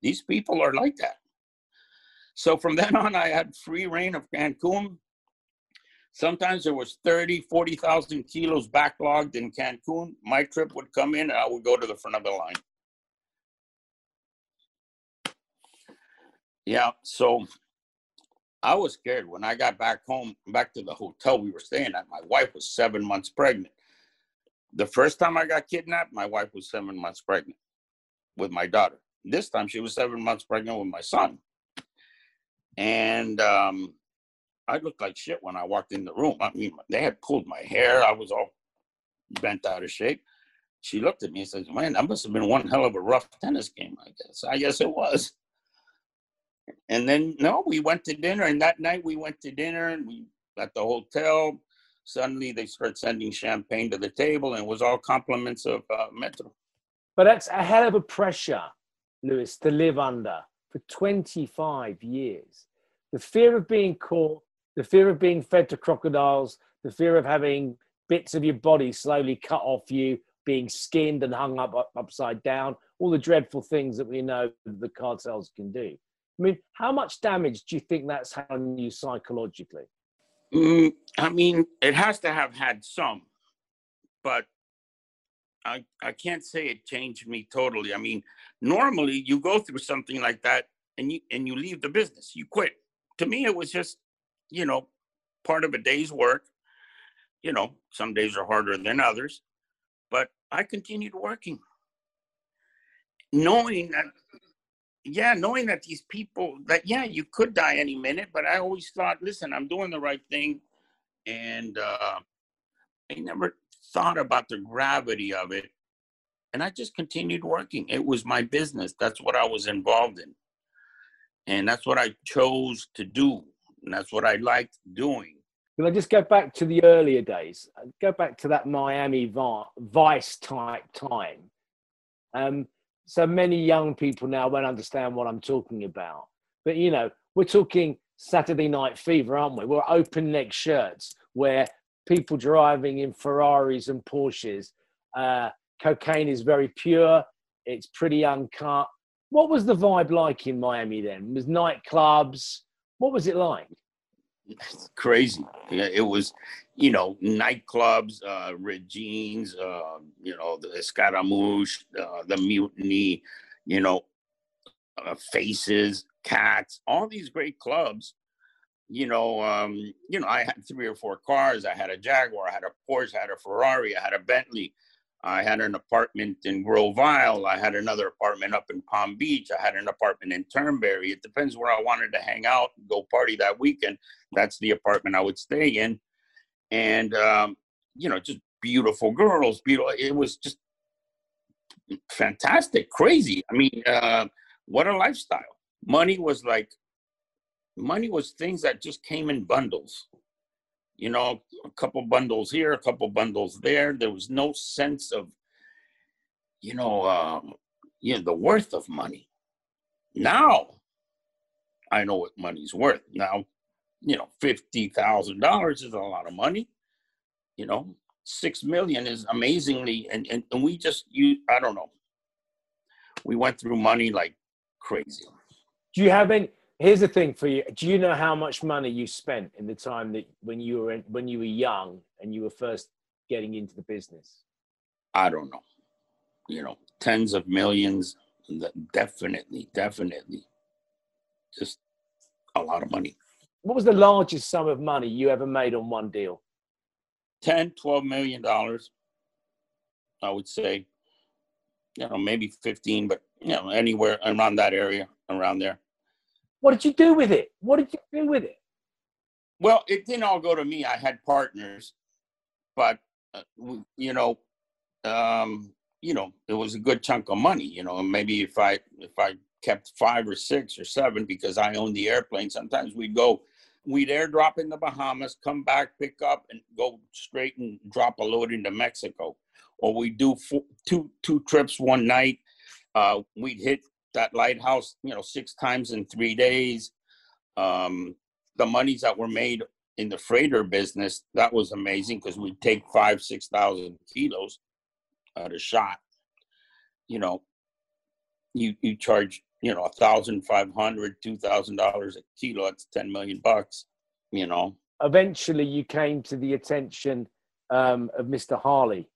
these people are like that. So from (laughs) then on, I had free reign of Cancun. Sometimes there was 30, 40,000 kilos backlogged in Cancun. My trip would come in and I would go to the front of the line. Yeah, so I was scared when I got back home, back to the hotel we were staying at. My wife was seven months pregnant. The first time I got kidnapped, my wife was seven months pregnant with my daughter. This time she was seven months pregnant with my son. And um, I looked like shit when I walked in the room. I mean, they had pulled my hair. I was all bent out of shape. She looked at me and says, Man, that must have been one hell of a rough tennis game, I guess. I guess it was. And then, no, we went to dinner. And that night we went to dinner and we at the hotel. Suddenly they start sending champagne to the table and it was all compliments of uh, Metro. But that's a hell of a pressure, Luis, to live under for 25 years. The fear of being caught, the fear of being fed to crocodiles, the fear of having bits of your body slowly cut off you, being skinned and hung up, up upside down, all the dreadful things that we know the cartels can do. I mean, how much damage do you think that's had on you psychologically? Mm, I mean, it has to have had some, but I, I can't say it changed me totally. I mean, normally you go through something like that and you and you leave the business, you quit. To me, it was just, you know, part of a day's work. You know, some days are harder than others, but I continued working, knowing that, yeah, knowing that these people that yeah, you could die any minute, but I always thought, listen, I'm doing the right thing, and uh, I never thought about the gravity of it. And I just continued working. It was my business. That's what I was involved in. And that's what I chose to do. And that's what I liked doing. Can I just go back to the earlier days? Go back to that Miami Vice type time. Um, so many young people now won't understand what I'm talking about. But, you know, we're talking Saturday Night Fever, aren't we? We're open neck shirts where people driving in Ferraris and Porsches. Uh, cocaine is very pure. It's pretty uncut. What was the vibe like in Miami then? Was nightclubs? What was it like? It's (laughs) crazy. It was, you know, nightclubs, uh, Regine's, uh, you know, the Scaramouche, uh, the Mutiny, you know, uh, Faces, Cats, all these great clubs you know, um, you know, I had three or four cars. I had a Jaguar, I had a Porsche, I had a Ferrari, I had a Bentley. I had an apartment in Grove Isle. I had another apartment up in Palm Beach. I had an apartment in Turnberry. It depends where I wanted to hang out, go party that weekend. That's the apartment I would stay in. And, um, you know, just beautiful girls, beautiful. It was just fantastic, crazy. I mean, uh, what a lifestyle. Money was like money was things that just came in bundles. You know, a couple bundles here, a couple bundles there. There was no sense of, you know, um, you know, the worth of money. Now, I know what money's worth. Now, you know, fifty thousand dollars is a lot of money. You know, six million is amazingly, and, and and we just you, I don't know. We went through money like crazy. Do you have any? Here's the thing for you. Do you know how much money you spent in the time that when you were in, when you were young and you were first getting into the business? I don't know. You know, tens of millions. Definitely, definitely. Just a lot of money. What was the largest sum of money you ever made on one deal? 10, 12 million dollars. I would say. You know, maybe 15, but you know, anywhere around that area, around there. What did you do with it? What did you do with it? Well, it didn't all go to me. I had partners, but uh, you know, um, you know, it was a good chunk of money. You know, maybe if I if I kept five or six or seven because I owned the airplane, sometimes we'd go, we'd airdrop in the Bahamas, come back, pick up, and go straight and drop a load into Mexico, or we do four, two two trips one night. Uh, we'd hit that lighthouse, you know, six times in three days. Um, the monies that were made in the freighter business, that was amazing because we'd take five, six thousand kilos at a shot. You know, you you charge you know, a thousand five hundred, two thousand dollars a kilo. that's ten million bucks. You know. Eventually, you came to the attention um, of Mr. Harley.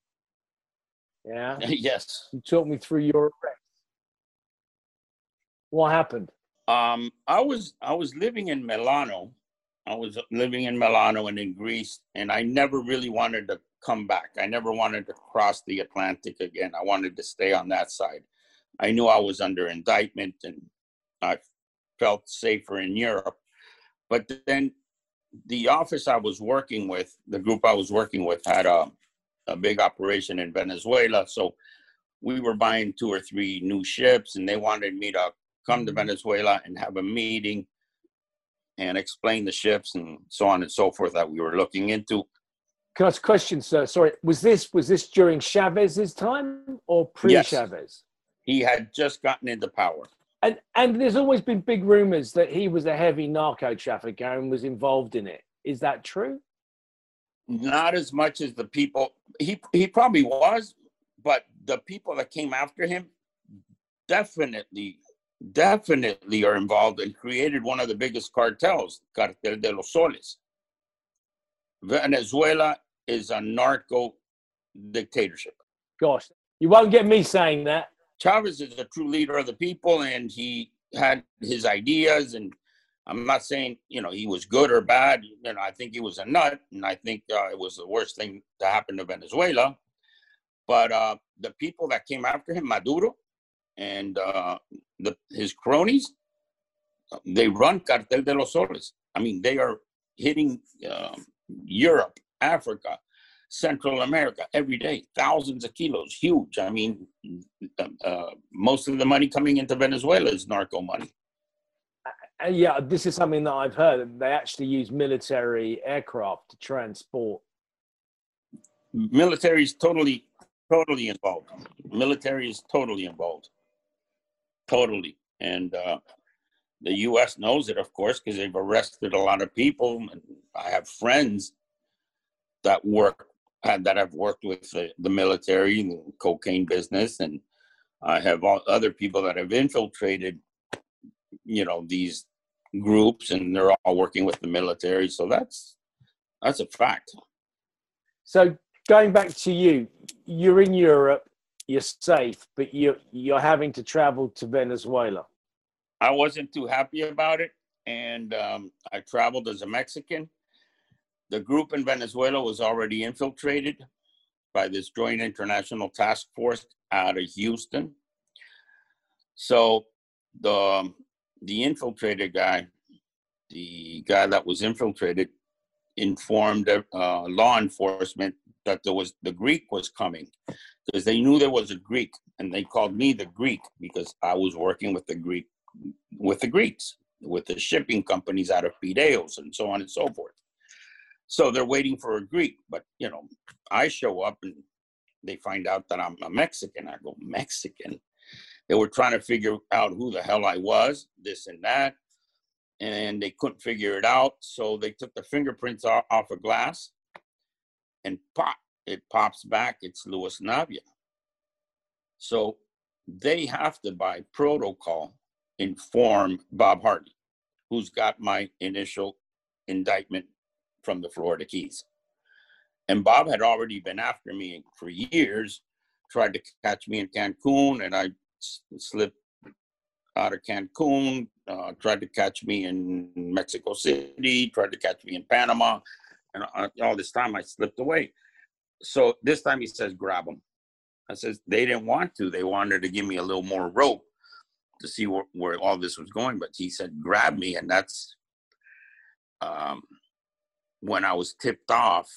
Yeah. (laughs) yes. You talked me through your. What happened? Um, I was I was living in Milano. I was living in Milano and in Greece, and I never really wanted to come back. I never wanted to cross the Atlantic again. I wanted to stay on that side. I knew I was under indictment, and I felt safer in Europe. But then the office I was working with, the group I was working with, had a, a big operation in Venezuela. So we were buying two or three new ships, and they wanted me to come to Venezuela and have a meeting and explain the ships and so on and so forth that we were looking into. Can I ask a question, sir? Sorry, was this was this during Chavez's time or pre-Chavez? Yes. He had just gotten into power. And and there's always been big rumors that he was a heavy narco trafficker and was involved in it. Is that true? Not as much as the people he he probably was, but the people that came after him definitely definitely are involved and created one of the biggest cartels, Cartel de los Soles. Venezuela is a narco dictatorship. Gosh, you won't get me saying that. Chavez is a true leader of the people, and he had his ideas. And I'm not saying you know he was good or bad. You know, I think he was a nut, and I think uh, it was the worst thing to happen to Venezuela. But uh, the people that came after him, Maduro, and uh, the, his cronies, they run Cartel de los Soles. I mean, they are hitting uh, Europe, Africa, Central America every day, thousands of kilos, huge. I mean, uh, most of the money coming into Venezuela is narco money. Uh, yeah, this is something that I've heard. They actually use military aircraft to transport. Military is totally, totally involved. Military is totally involved totally. And uh, the U.S. knows it, of course, because they've arrested a lot of people. And I have friends that work that have worked with the, the military, the cocaine business, and I have other people that have infiltrated, you know, these groups, and they're all working with the military. So that's that's a fact. So going back to you, you're in Europe you're safe, but you you're having to travel to Venezuela. I wasn't too happy about it, and um, I traveled as a Mexican. The group in Venezuela was already infiltrated by this joint international task force out of Houston. So the the infiltrated guy, the guy that was infiltrated, informed uh, law enforcement that there was the Greek was coming because they knew there was a Greek, and they called me the Greek because I was working with the Greek with the Greeks, with the shipping companies out of Piraeus and so on and so forth. So they're waiting for a Greek, but you know, I show up and they find out that I'm a Mexican. I go, Mexican. They were trying to figure out who the hell I was, this and that, and they couldn't figure it out. So they took the fingerprints off a glass and pop, it pops back, it's Luis Navia. So they have to, by protocol, inform Bob Hardy, who's got my initial indictment from the Florida Keys. And Bob had already been after me for years, tried to catch me in Cancun, and I slipped out of Cancun, uh, tried to catch me in Mexico City, tried to catch me in Panama. And all this time I slipped away so this time he says, grab them. I says, they didn't want to. They wanted to give me a little more rope to see where, where all this was going. But he said, grab me. And that's um, when I was tipped off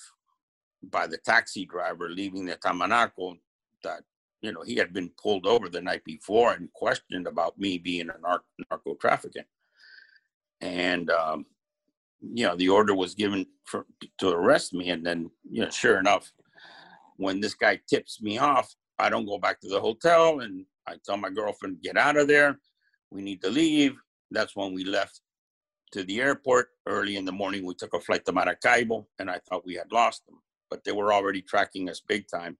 by the taxi driver leaving the Tamanaco that, you know, he had been pulled over the night before and questioned about me being a nar- narco trafficking. And, um, you know, the order was given for, to arrest me. And then, you know, sure enough, when this guy tips me off, I don't go back to the hotel and I tell my girlfriend, get out of there. We need to leave. That's when we left to the airport. Early in the morning, we took a flight to Maracaibo and I thought we had lost them, but they were already tracking us big time.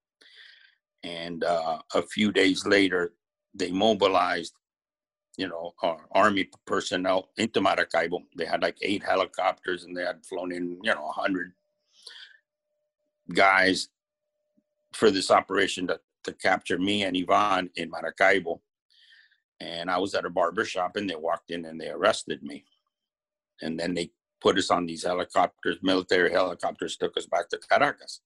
And uh, a few days later, they mobilized you know, our army personnel into Maracaibo. They had like eight helicopters and they had flown in, you know, 100 guys for this operation to, to capture me and Ivan in Maracaibo. And I was at a barber shop and they walked in and they arrested me. And then they put us on these helicopters, military helicopters, took us back to Caracas.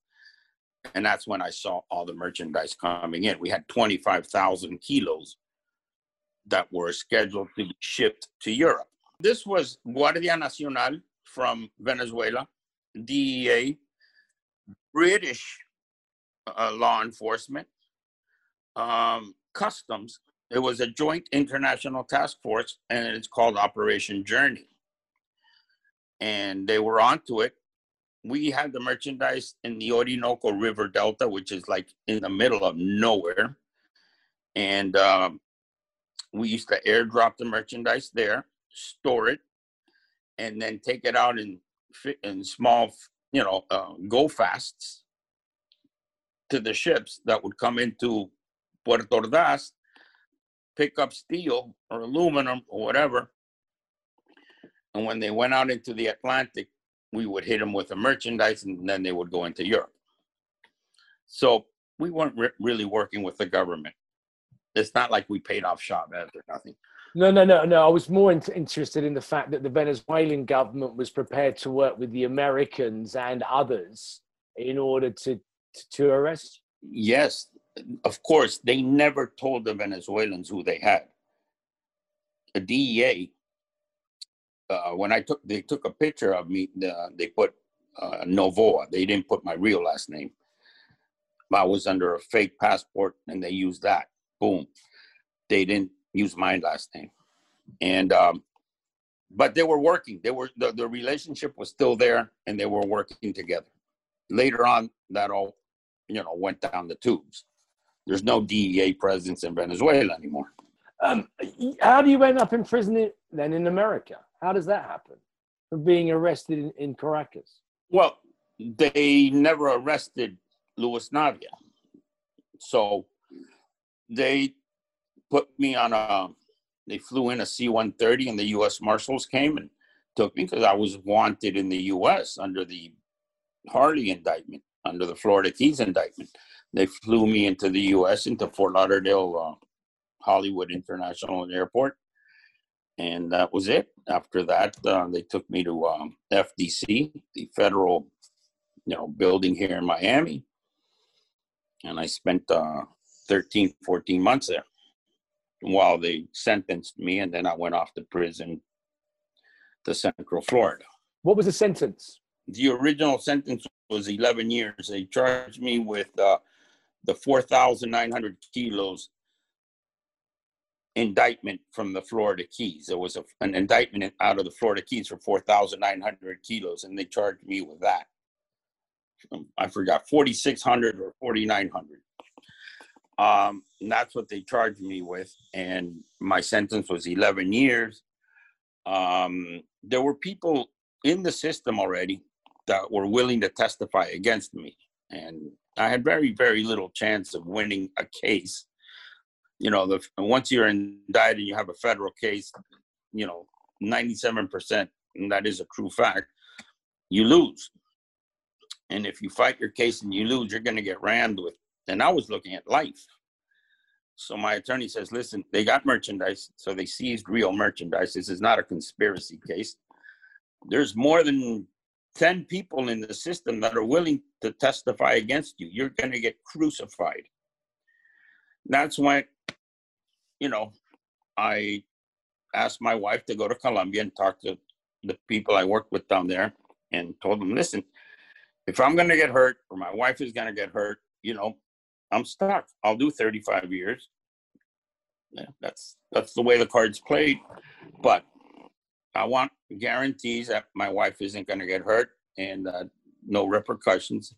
And that's when I saw all the merchandise coming in. We had 25,000 kilos that were scheduled to be shipped to Europe. This was Guardia Nacional from Venezuela, DEA, British uh, law enforcement, um, customs. It was a joint international task force, and it's called Operation Journey. And they were onto it. We had the merchandise in the Orinoco River Delta, which is like in the middle of nowhere. And um, we used to airdrop the merchandise there, store it, and then take it out in in small, you know, uh, go fasts to the ships that would come into Puerto Ordaz, pick up steel or aluminum or whatever. And when they went out into the Atlantic, we would hit them with the merchandise and then they would go into Europe. So we weren't re- really working with the government. It's not like we paid off Chavez or nothing. No, no, no, no. I was more in- interested in the fact that the Venezuelan government was prepared to work with the Americans and others in order to to, to arrest. Yes, of course. They never told the Venezuelans who they had. The DEA. Uh, when I took, they took a picture of me. Uh, they put uh, Novoa. They didn't put my real last name. I was under a fake passport, and they used that boom. They didn't use my last name. And um, but they were working. They were the, the relationship was still there and they were working together. Later on, that all you know went down the tubes. There's no DEA presence in Venezuela anymore. Um, how do you end up in prison then in America? How does that happen? From being arrested in, in Caracas? Well, they never arrested Luis Navia. So they put me on a they flew in a c-130 and the u.s marshals came and took me because i was wanted in the u.s under the harley indictment under the florida keys indictment. They flew me into the u.s into fort lauderdale uh, hollywood international airport. And that was it. After that uh, they took me to um, fdc the federal you know building here in miami. And i spent uh, 13, 14 months there while they sentenced me. And then I went off to prison to Central Florida. What was the sentence? The original sentence was 11 years. They charged me with uh, the 4,900 kilos indictment from the Florida Keys. There was a, an indictment out of the Florida Keys for 4,900 kilos, and they charged me with that. I forgot, 4,600 or 4,900. Um, and that's what they charged me with. And my sentence was 11 years. Um, there were people in the system already that were willing to testify against me. And I had very, very little chance of winning a case. You know, the, once you're indicted and you have a federal case, you know, 97%, and that is a true fact, you lose. And if you fight your case and you lose, you're going to get rammed with and I was looking at life. So my attorney says, listen, they got merchandise, so they seized real merchandise. This is not a conspiracy case. There's more than 10 people in the system that are willing to testify against you. You're going to get crucified. That's when, you know, I asked my wife to go to Colombia and talk to the people I worked with down there and told them, listen, if I'm going to get hurt or my wife is going to get hurt, you know, I'm stuck. I'll do 35 years. Yeah, that's that's the way the cards played. But I want guarantees that my wife isn't going to get hurt and uh, no repercussions.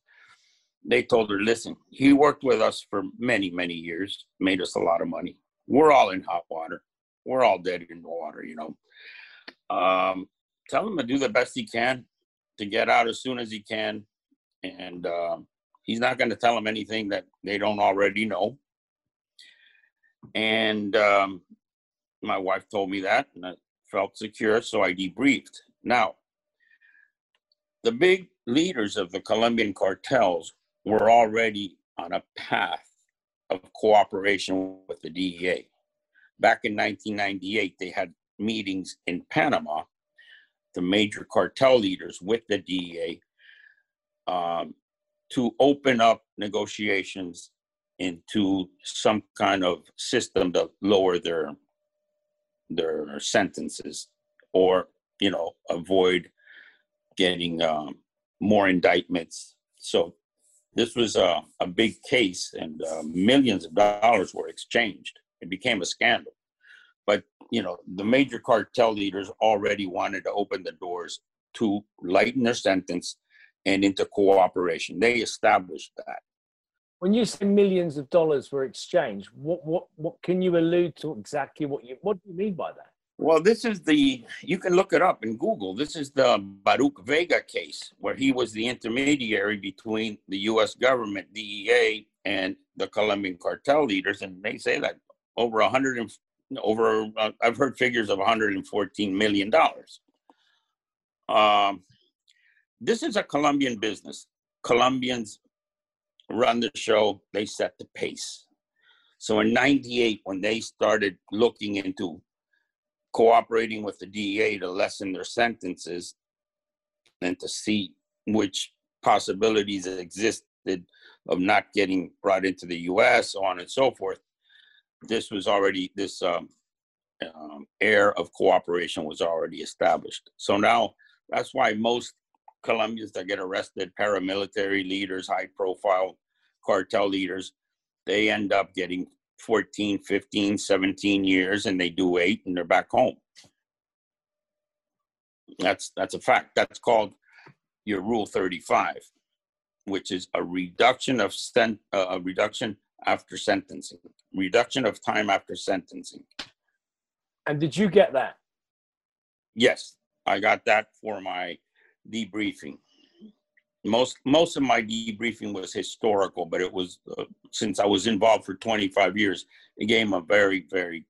They told her, listen, he worked with us for many, many years, made us a lot of money. We're all in hot water. We're all dead in the water, you know. Um, tell him to do the best he can to get out as soon as he can. And um, He's not going to tell them anything that they don't already know. And um, my wife told me that, and I felt secure, so I debriefed. Now, the big leaders of the Colombian cartels were already on a path of cooperation with the DEA. Back in 1998, they had meetings in Panama, the major cartel leaders with the DEA, um, to open up negotiations into some kind of system to lower their their sentences or you know avoid getting um, more indictments. So this was a, a big case and uh, millions of dollars were exchanged. It became a scandal. But you know the major cartel leaders already wanted to open the doors to lighten their sentence and into cooperation they established that when you say millions of dollars were exchanged, what what what can you allude to exactly what you what do you mean by that? Well, this is the you can look it up in Google. This is the Baruch Vega case where he was the intermediary between the U.S. government, DEA, and the Colombian cartel leaders, and they say that over a hundred and over uh, I've heard figures of 114 million dollars. Um, this is a Colombian business. Colombians run the show, they set the pace. So in 98, when they started looking into cooperating with the DEA to lessen their sentences and to see which possibilities existed of not getting brought into the US, so on and so forth, this was already, this um, um, air of cooperation was already established. So now that's why most Colombians that get arrested, paramilitary leaders, high profile cartel leaders, they end up getting 14, 15, 17 years and they do eight and they're back home. That's that's a fact. That's called your rule 35, which is a reduction of sent, uh, a reduction after sentencing, reduction of time after sentencing. And did you get that? Yes, I got that for my debriefing most most of my debriefing was historical, but it was uh, since I was involved for 25 years, it gave a very very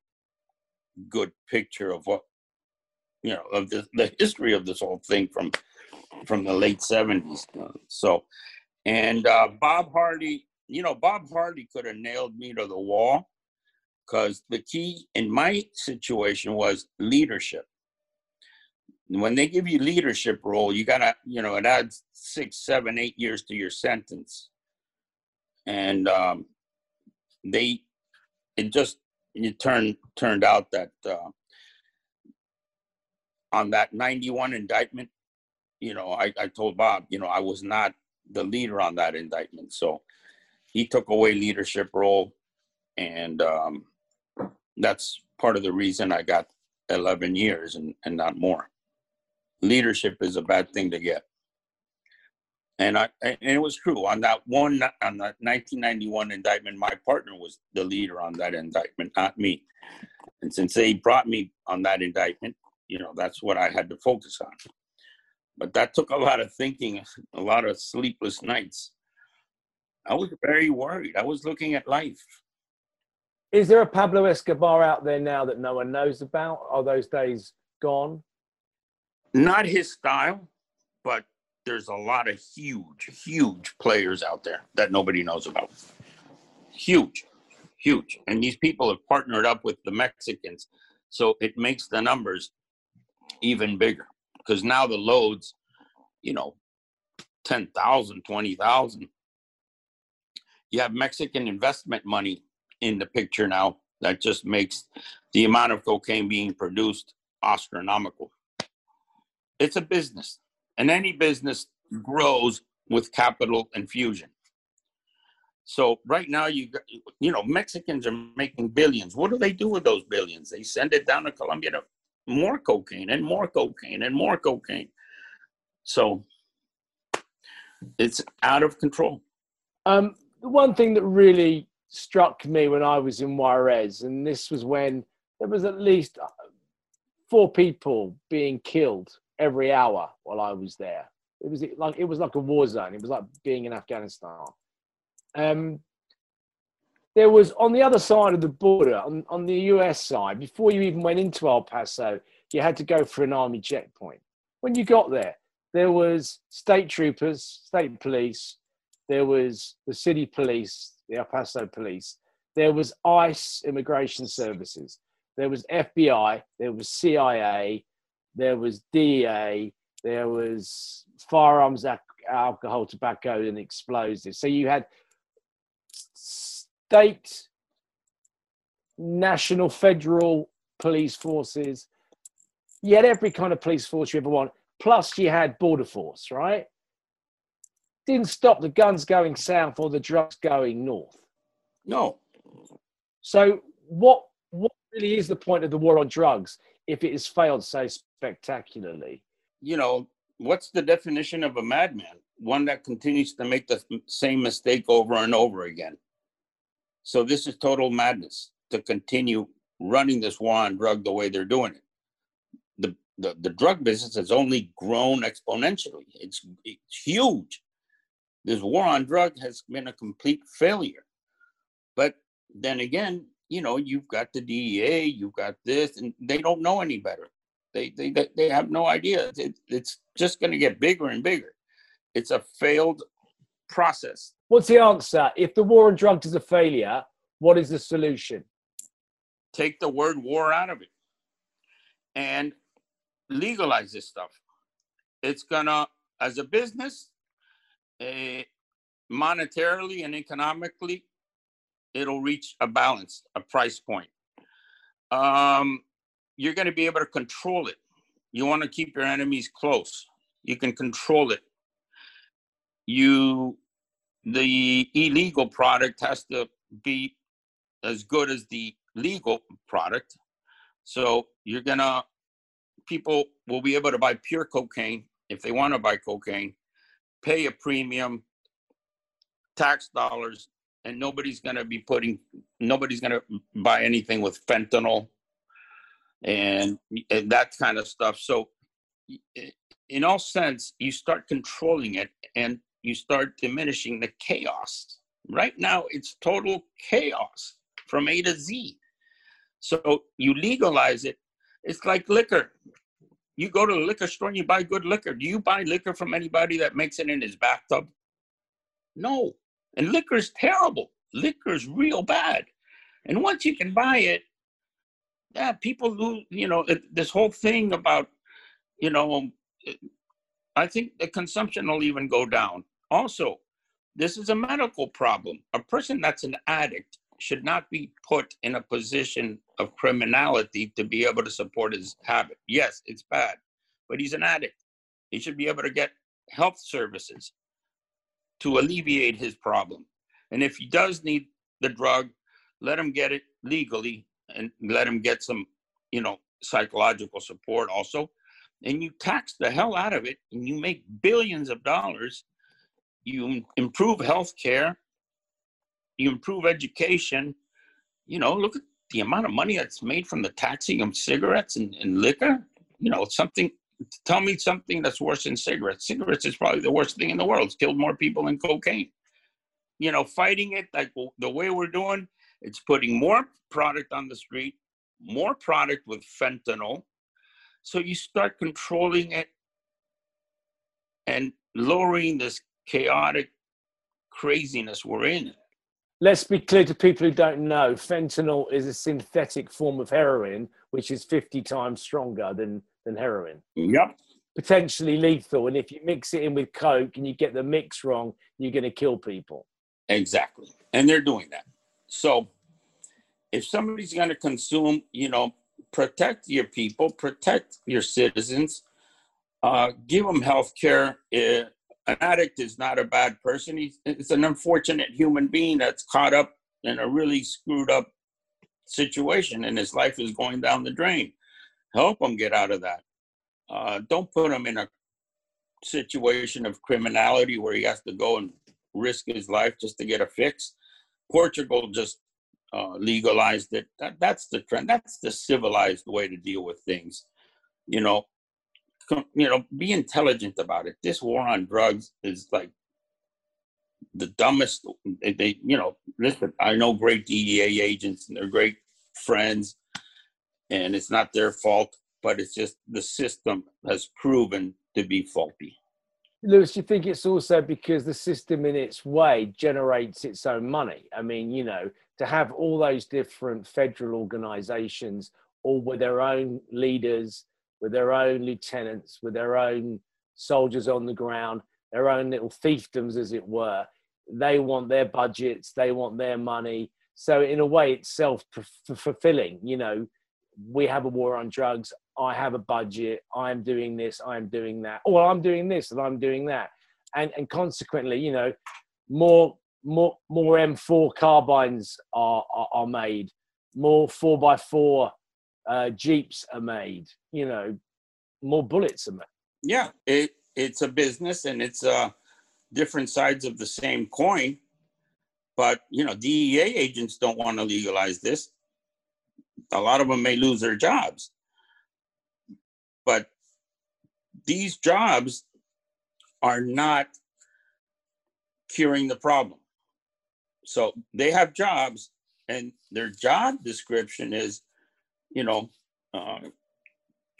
good picture of what you know of the, the history of this whole thing from from the late 70s. Uh, so, and uh, Bob Hardy, you know, Bob Hardy could have nailed me to the wall because the key in my situation was leadership when they give you leadership role, you gotta, you know, it adds six, seven, eight years to your sentence. And um, they, it just, it turned turned out that uh, on that 91 indictment, you know, I, I told Bob, you know, I was not the leader on that indictment. So he took away leadership role. And um, that's part of the reason I got 11 years and, and not more leadership is a bad thing to get. And I and it was true on that one on that 1991 indictment. My partner was the leader on that indictment, not me. And since they brought me on that indictment, you know that's what I had to focus on. But that took a lot of thinking, a lot of sleepless nights. I was very worried. I was looking at life. Is there a Pablo Escobar out there now that no one knows about? Are those days gone? Not his style, but there's a lot of huge, huge players out there that nobody knows about. Huge, huge. And these people have partnered up with the Mexicans. So it makes the numbers even bigger because now the loads, you know, 10,000, 20,000. You have Mexican investment money in the picture now that just makes the amount of cocaine being produced astronomical it's a business and any business grows with capital infusion. So right now you you know mexicans are making billions. What do they do with those billions? They send it down to colombia to more cocaine and more cocaine and more cocaine. So it's out of control. Um, the one thing that really struck me when i was in juarez and this was when there was at least four people being killed every hour while I was there. It was like it was like a war zone. It was like being in Afghanistan. Um, there was on the other side of the border, on, on the US side, before you even went into El Paso, you had to go for an army checkpoint. When you got there, there was state troopers, state police, there was the city police, the El Paso police, there was ICE immigration services, there was FBI, there was CIA, there was DEA, there was firearms, alcohol, tobacco, and explosives. So you had state, national, federal police forces. You had every kind of police force you ever want. Plus, you had border force, right? Didn't stop the guns going south or the drugs going north. No. So, what what really is the point of the war on drugs if it has failed so spectacularly? You know, what's the definition of a madman? One that continues to make the same mistake over and over again. So this is total madness to continue running this war on drug the way they're doing it. The, the, the drug business has only grown exponentially. It's, it's huge. This war on drug has been a complete failure. But then again, you know, you've got the DEA, you've got this, and they don't know any better. They they they have no idea. It, it's just going to get bigger and bigger. It's a failed process. What's the answer? If the war on drugs is a failure, what is the solution? Take the word war out of it and legalize this stuff. It's gonna, as a business, uh, monetarily and economically, it'll reach a balance, a price point. Um, you're going to be able to control it. You want to keep your enemies close. You can control it. You the illegal product has to be as good as the legal product. So you're gonna people will be able to buy pure cocaine if they want to buy cocaine, pay a premium, tax dollars, and nobody's gonna be putting nobody's gonna buy anything with fentanyl and, and that kind of stuff. So eh, in all sense, you start controlling it and you start diminishing the chaos. Right now, it's total chaos from A to Z. So you legalize it. It's like liquor. You go to the liquor store and you buy good liquor. Do you buy liquor from anybody that makes it in his bathtub? No. And liquor is terrible. Liquor is real bad. And once you can buy it, yeah, people who, you know, this whole thing about, you know, I think the consumption will even go down. Also, this is a medical problem. A person that's an addict should not be put in a position of criminality to be able to support his habit. Yes, it's bad, but he's an addict. He should be able to get health services to alleviate his problem. And if he does need the drug, let him get it legally and let him get some, you know, psychological support also. And you tax the hell out of it and you make billions of dollars you improve healthcare, you improve education. You know, look at the amount of money that's made from the taxing of cigarettes and, and liquor. You know, something. Tell me something that's worse than cigarettes. Cigarettes is probably the worst thing in the world. It's killed more people than cocaine. You know, fighting it like the way we're doing, it's putting more product on the street, more product with fentanyl. So you start controlling it and lowering this chaotic craziness we're in. Let's be clear to people who don't know fentanyl is a synthetic form of heroin, which is 50 times stronger than, than heroin. Yep. Potentially lethal. And if you mix it in with Coke and you get the mix wrong, you're going to kill people. Exactly. And they're doing that. So if somebody's going to consume, you know, protect your people, protect your citizens, uh, give them health care. Uh, an addict is not a bad person. He's it's an unfortunate human being that's caught up in a really screwed up situation, and his life is going down the drain. Help him get out of that. Uh, don't put him in a situation of criminality where he has to go and risk his life just to get a fix. Portugal just uh, legalized it. That, that's the trend. That's the civilized way to deal with things. You know, you know, be intelligent about it. This war on drugs is like the dumbest. They, they, you know, listen. I know great DEA agents, and they're great friends, and it's not their fault. But it's just the system has proven to be faulty. Luis, you think it's also because the system in its way generates its own money? I mean, you know, to have all those different federal organizations, all with their own leaders, with their own lieutenants, with their own soldiers on the ground, their own little fiefdoms, as it were. They want their budgets, they want their money. So, in a way, it's self fulfilling. You know, we have a war on drugs. I have a budget. I'm doing this. I'm doing that. Or I'm doing this and I'm doing that. And, and consequently, you know, more more more M4 carbines are, are, are made. More four by four uh, jeeps are made. You know, more bullets are made. Yeah, it it's a business and it's uh, different sides of the same coin. But you know, DEA agents don't want to legalize this. A lot of them may lose their jobs. But these jobs are not curing the problem. So they have jobs, and their job description is, you know, uh,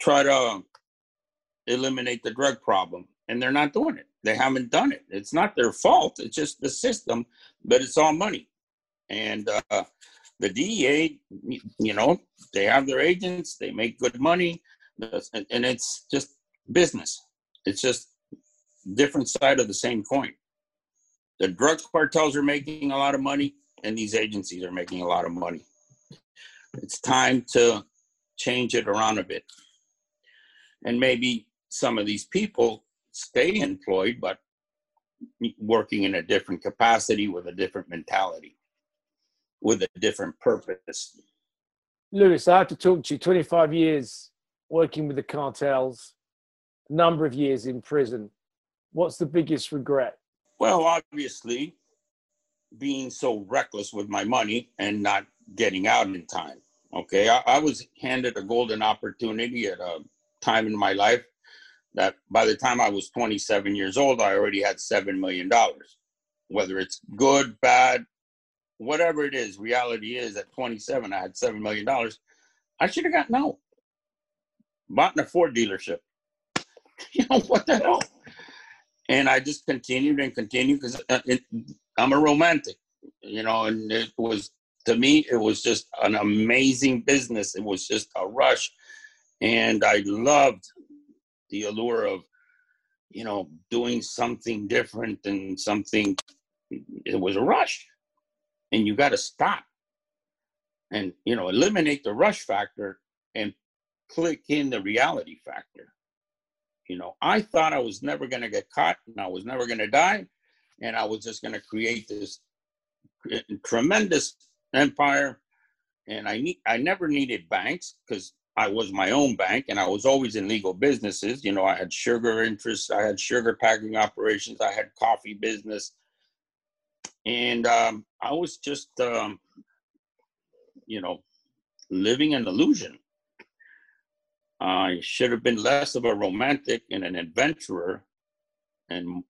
try to eliminate the drug problem. And they're not doing it. They haven't done it. It's not their fault. It's just the system, but it's all money. And uh, the DEA, you know, they have their agents, they make good money, and it's just business. It's just different side of the same coin. The drug cartels are making a lot of money, and these agencies are making a lot of money. It's time to change it around a bit. And maybe some of these people stay employed, but working in a different capacity with a different mentality with a different purpose. Luis, I have to talk to you. 25 years working with the cartels, number of years in prison. What's the biggest regret? Well, obviously, being so reckless with my money and not getting out in time. Okay, I, I was handed a golden opportunity at a time in my life that by the time I was 27 years old, I already had $7 million. Whether it's good, bad, whatever it is, reality is at 27, I had $7 million. I should have gotten out. Bought in a Ford dealership. (laughs) you know, what the hell? And I just continued and continued because uh, I'm a romantic, you know, and it was, to me, it was just an amazing business. It was just a rush. And I loved the allure of, you know, doing something different and something, it was a rush and you got to stop and you know eliminate the rush factor and click in the reality factor you know i thought i was never going to get caught and i was never going to die and i was just going to create this tremendous empire and i need i never needed banks because i was my own bank and i was always in legal businesses you know i had sugar interests i had sugar packing operations i had coffee business and um, I was just, um, you know, living an illusion. I should have been less of a romantic and an adventurer, and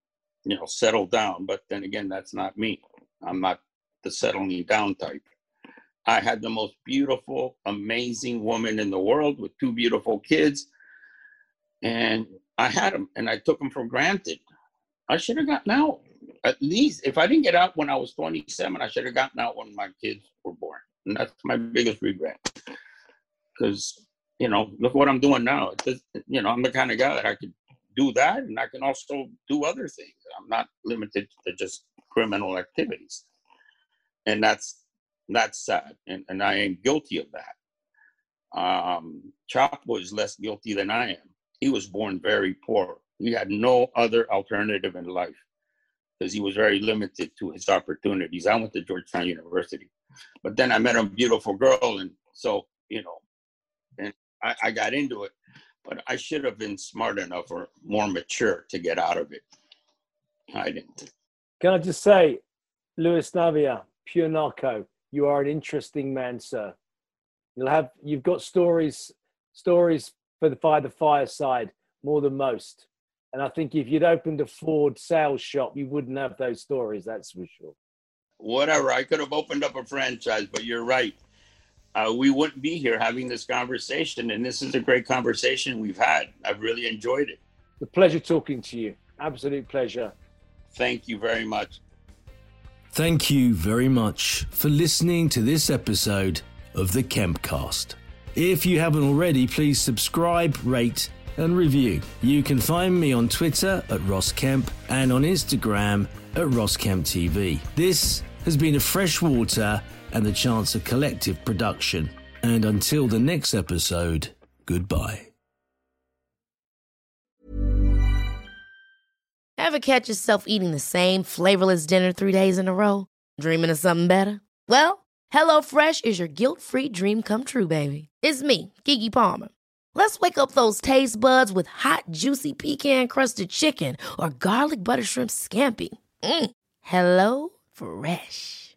you know, settle down. But then again, that's not me. I'm not the settling down type. I had the most beautiful, amazing woman in the world with two beautiful kids, and I had them, and I took them for granted. I should have gotten out at least if I didn't get out when I was 27, I should have gotten out when my kids were born. And that's my biggest regret. Because, you know, look what I'm doing now. Just, you know, I'm the kind of guy that I could do that and I can also do other things. I'm not limited to just criminal activities. And that's that's sad. And, and I am guilty of that. Um, Chop was less guilty than I am. He was born very poor. He had no other alternative in life because he was very limited to his opportunities. I went to Georgetown University, but then I met a beautiful girl, and so you know, I, I got into it. But I should have been smart enough or more mature to get out of it. I didn't. Can I just say, Luis Navia, pure narco, you are an interesting man, sir. You'll have you've got stories stories for the fire the fireside more than most. And I think if you'd opened a Ford sales shop, you wouldn't have those stories. That's for sure. Whatever. I could have opened up a franchise, but you're right. Uh, we wouldn't be here having this conversation. And this is a great conversation we've had. I've really enjoyed it. The pleasure talking to you. Absolute pleasure. Thank you very much. Thank you very much for listening to this episode of the Kempcast. If you haven't already, please subscribe, rate, and review. You can find me on Twitter at Ross Kemp and on Instagram at Ross Kemp TV. This has been a freshwater and the Chancer Collective production. And until the next episode, goodbye. Ever catch yourself eating the same flavorless dinner three days in a row? Dreaming of something better? Well, HelloFresh is your guilt free dream come true, baby. It's me, Keke Palmer. Let's wake up those taste buds with hot, juicy pecan crusted chicken or garlic butter shrimp scampi. Mm. Hello Fresh.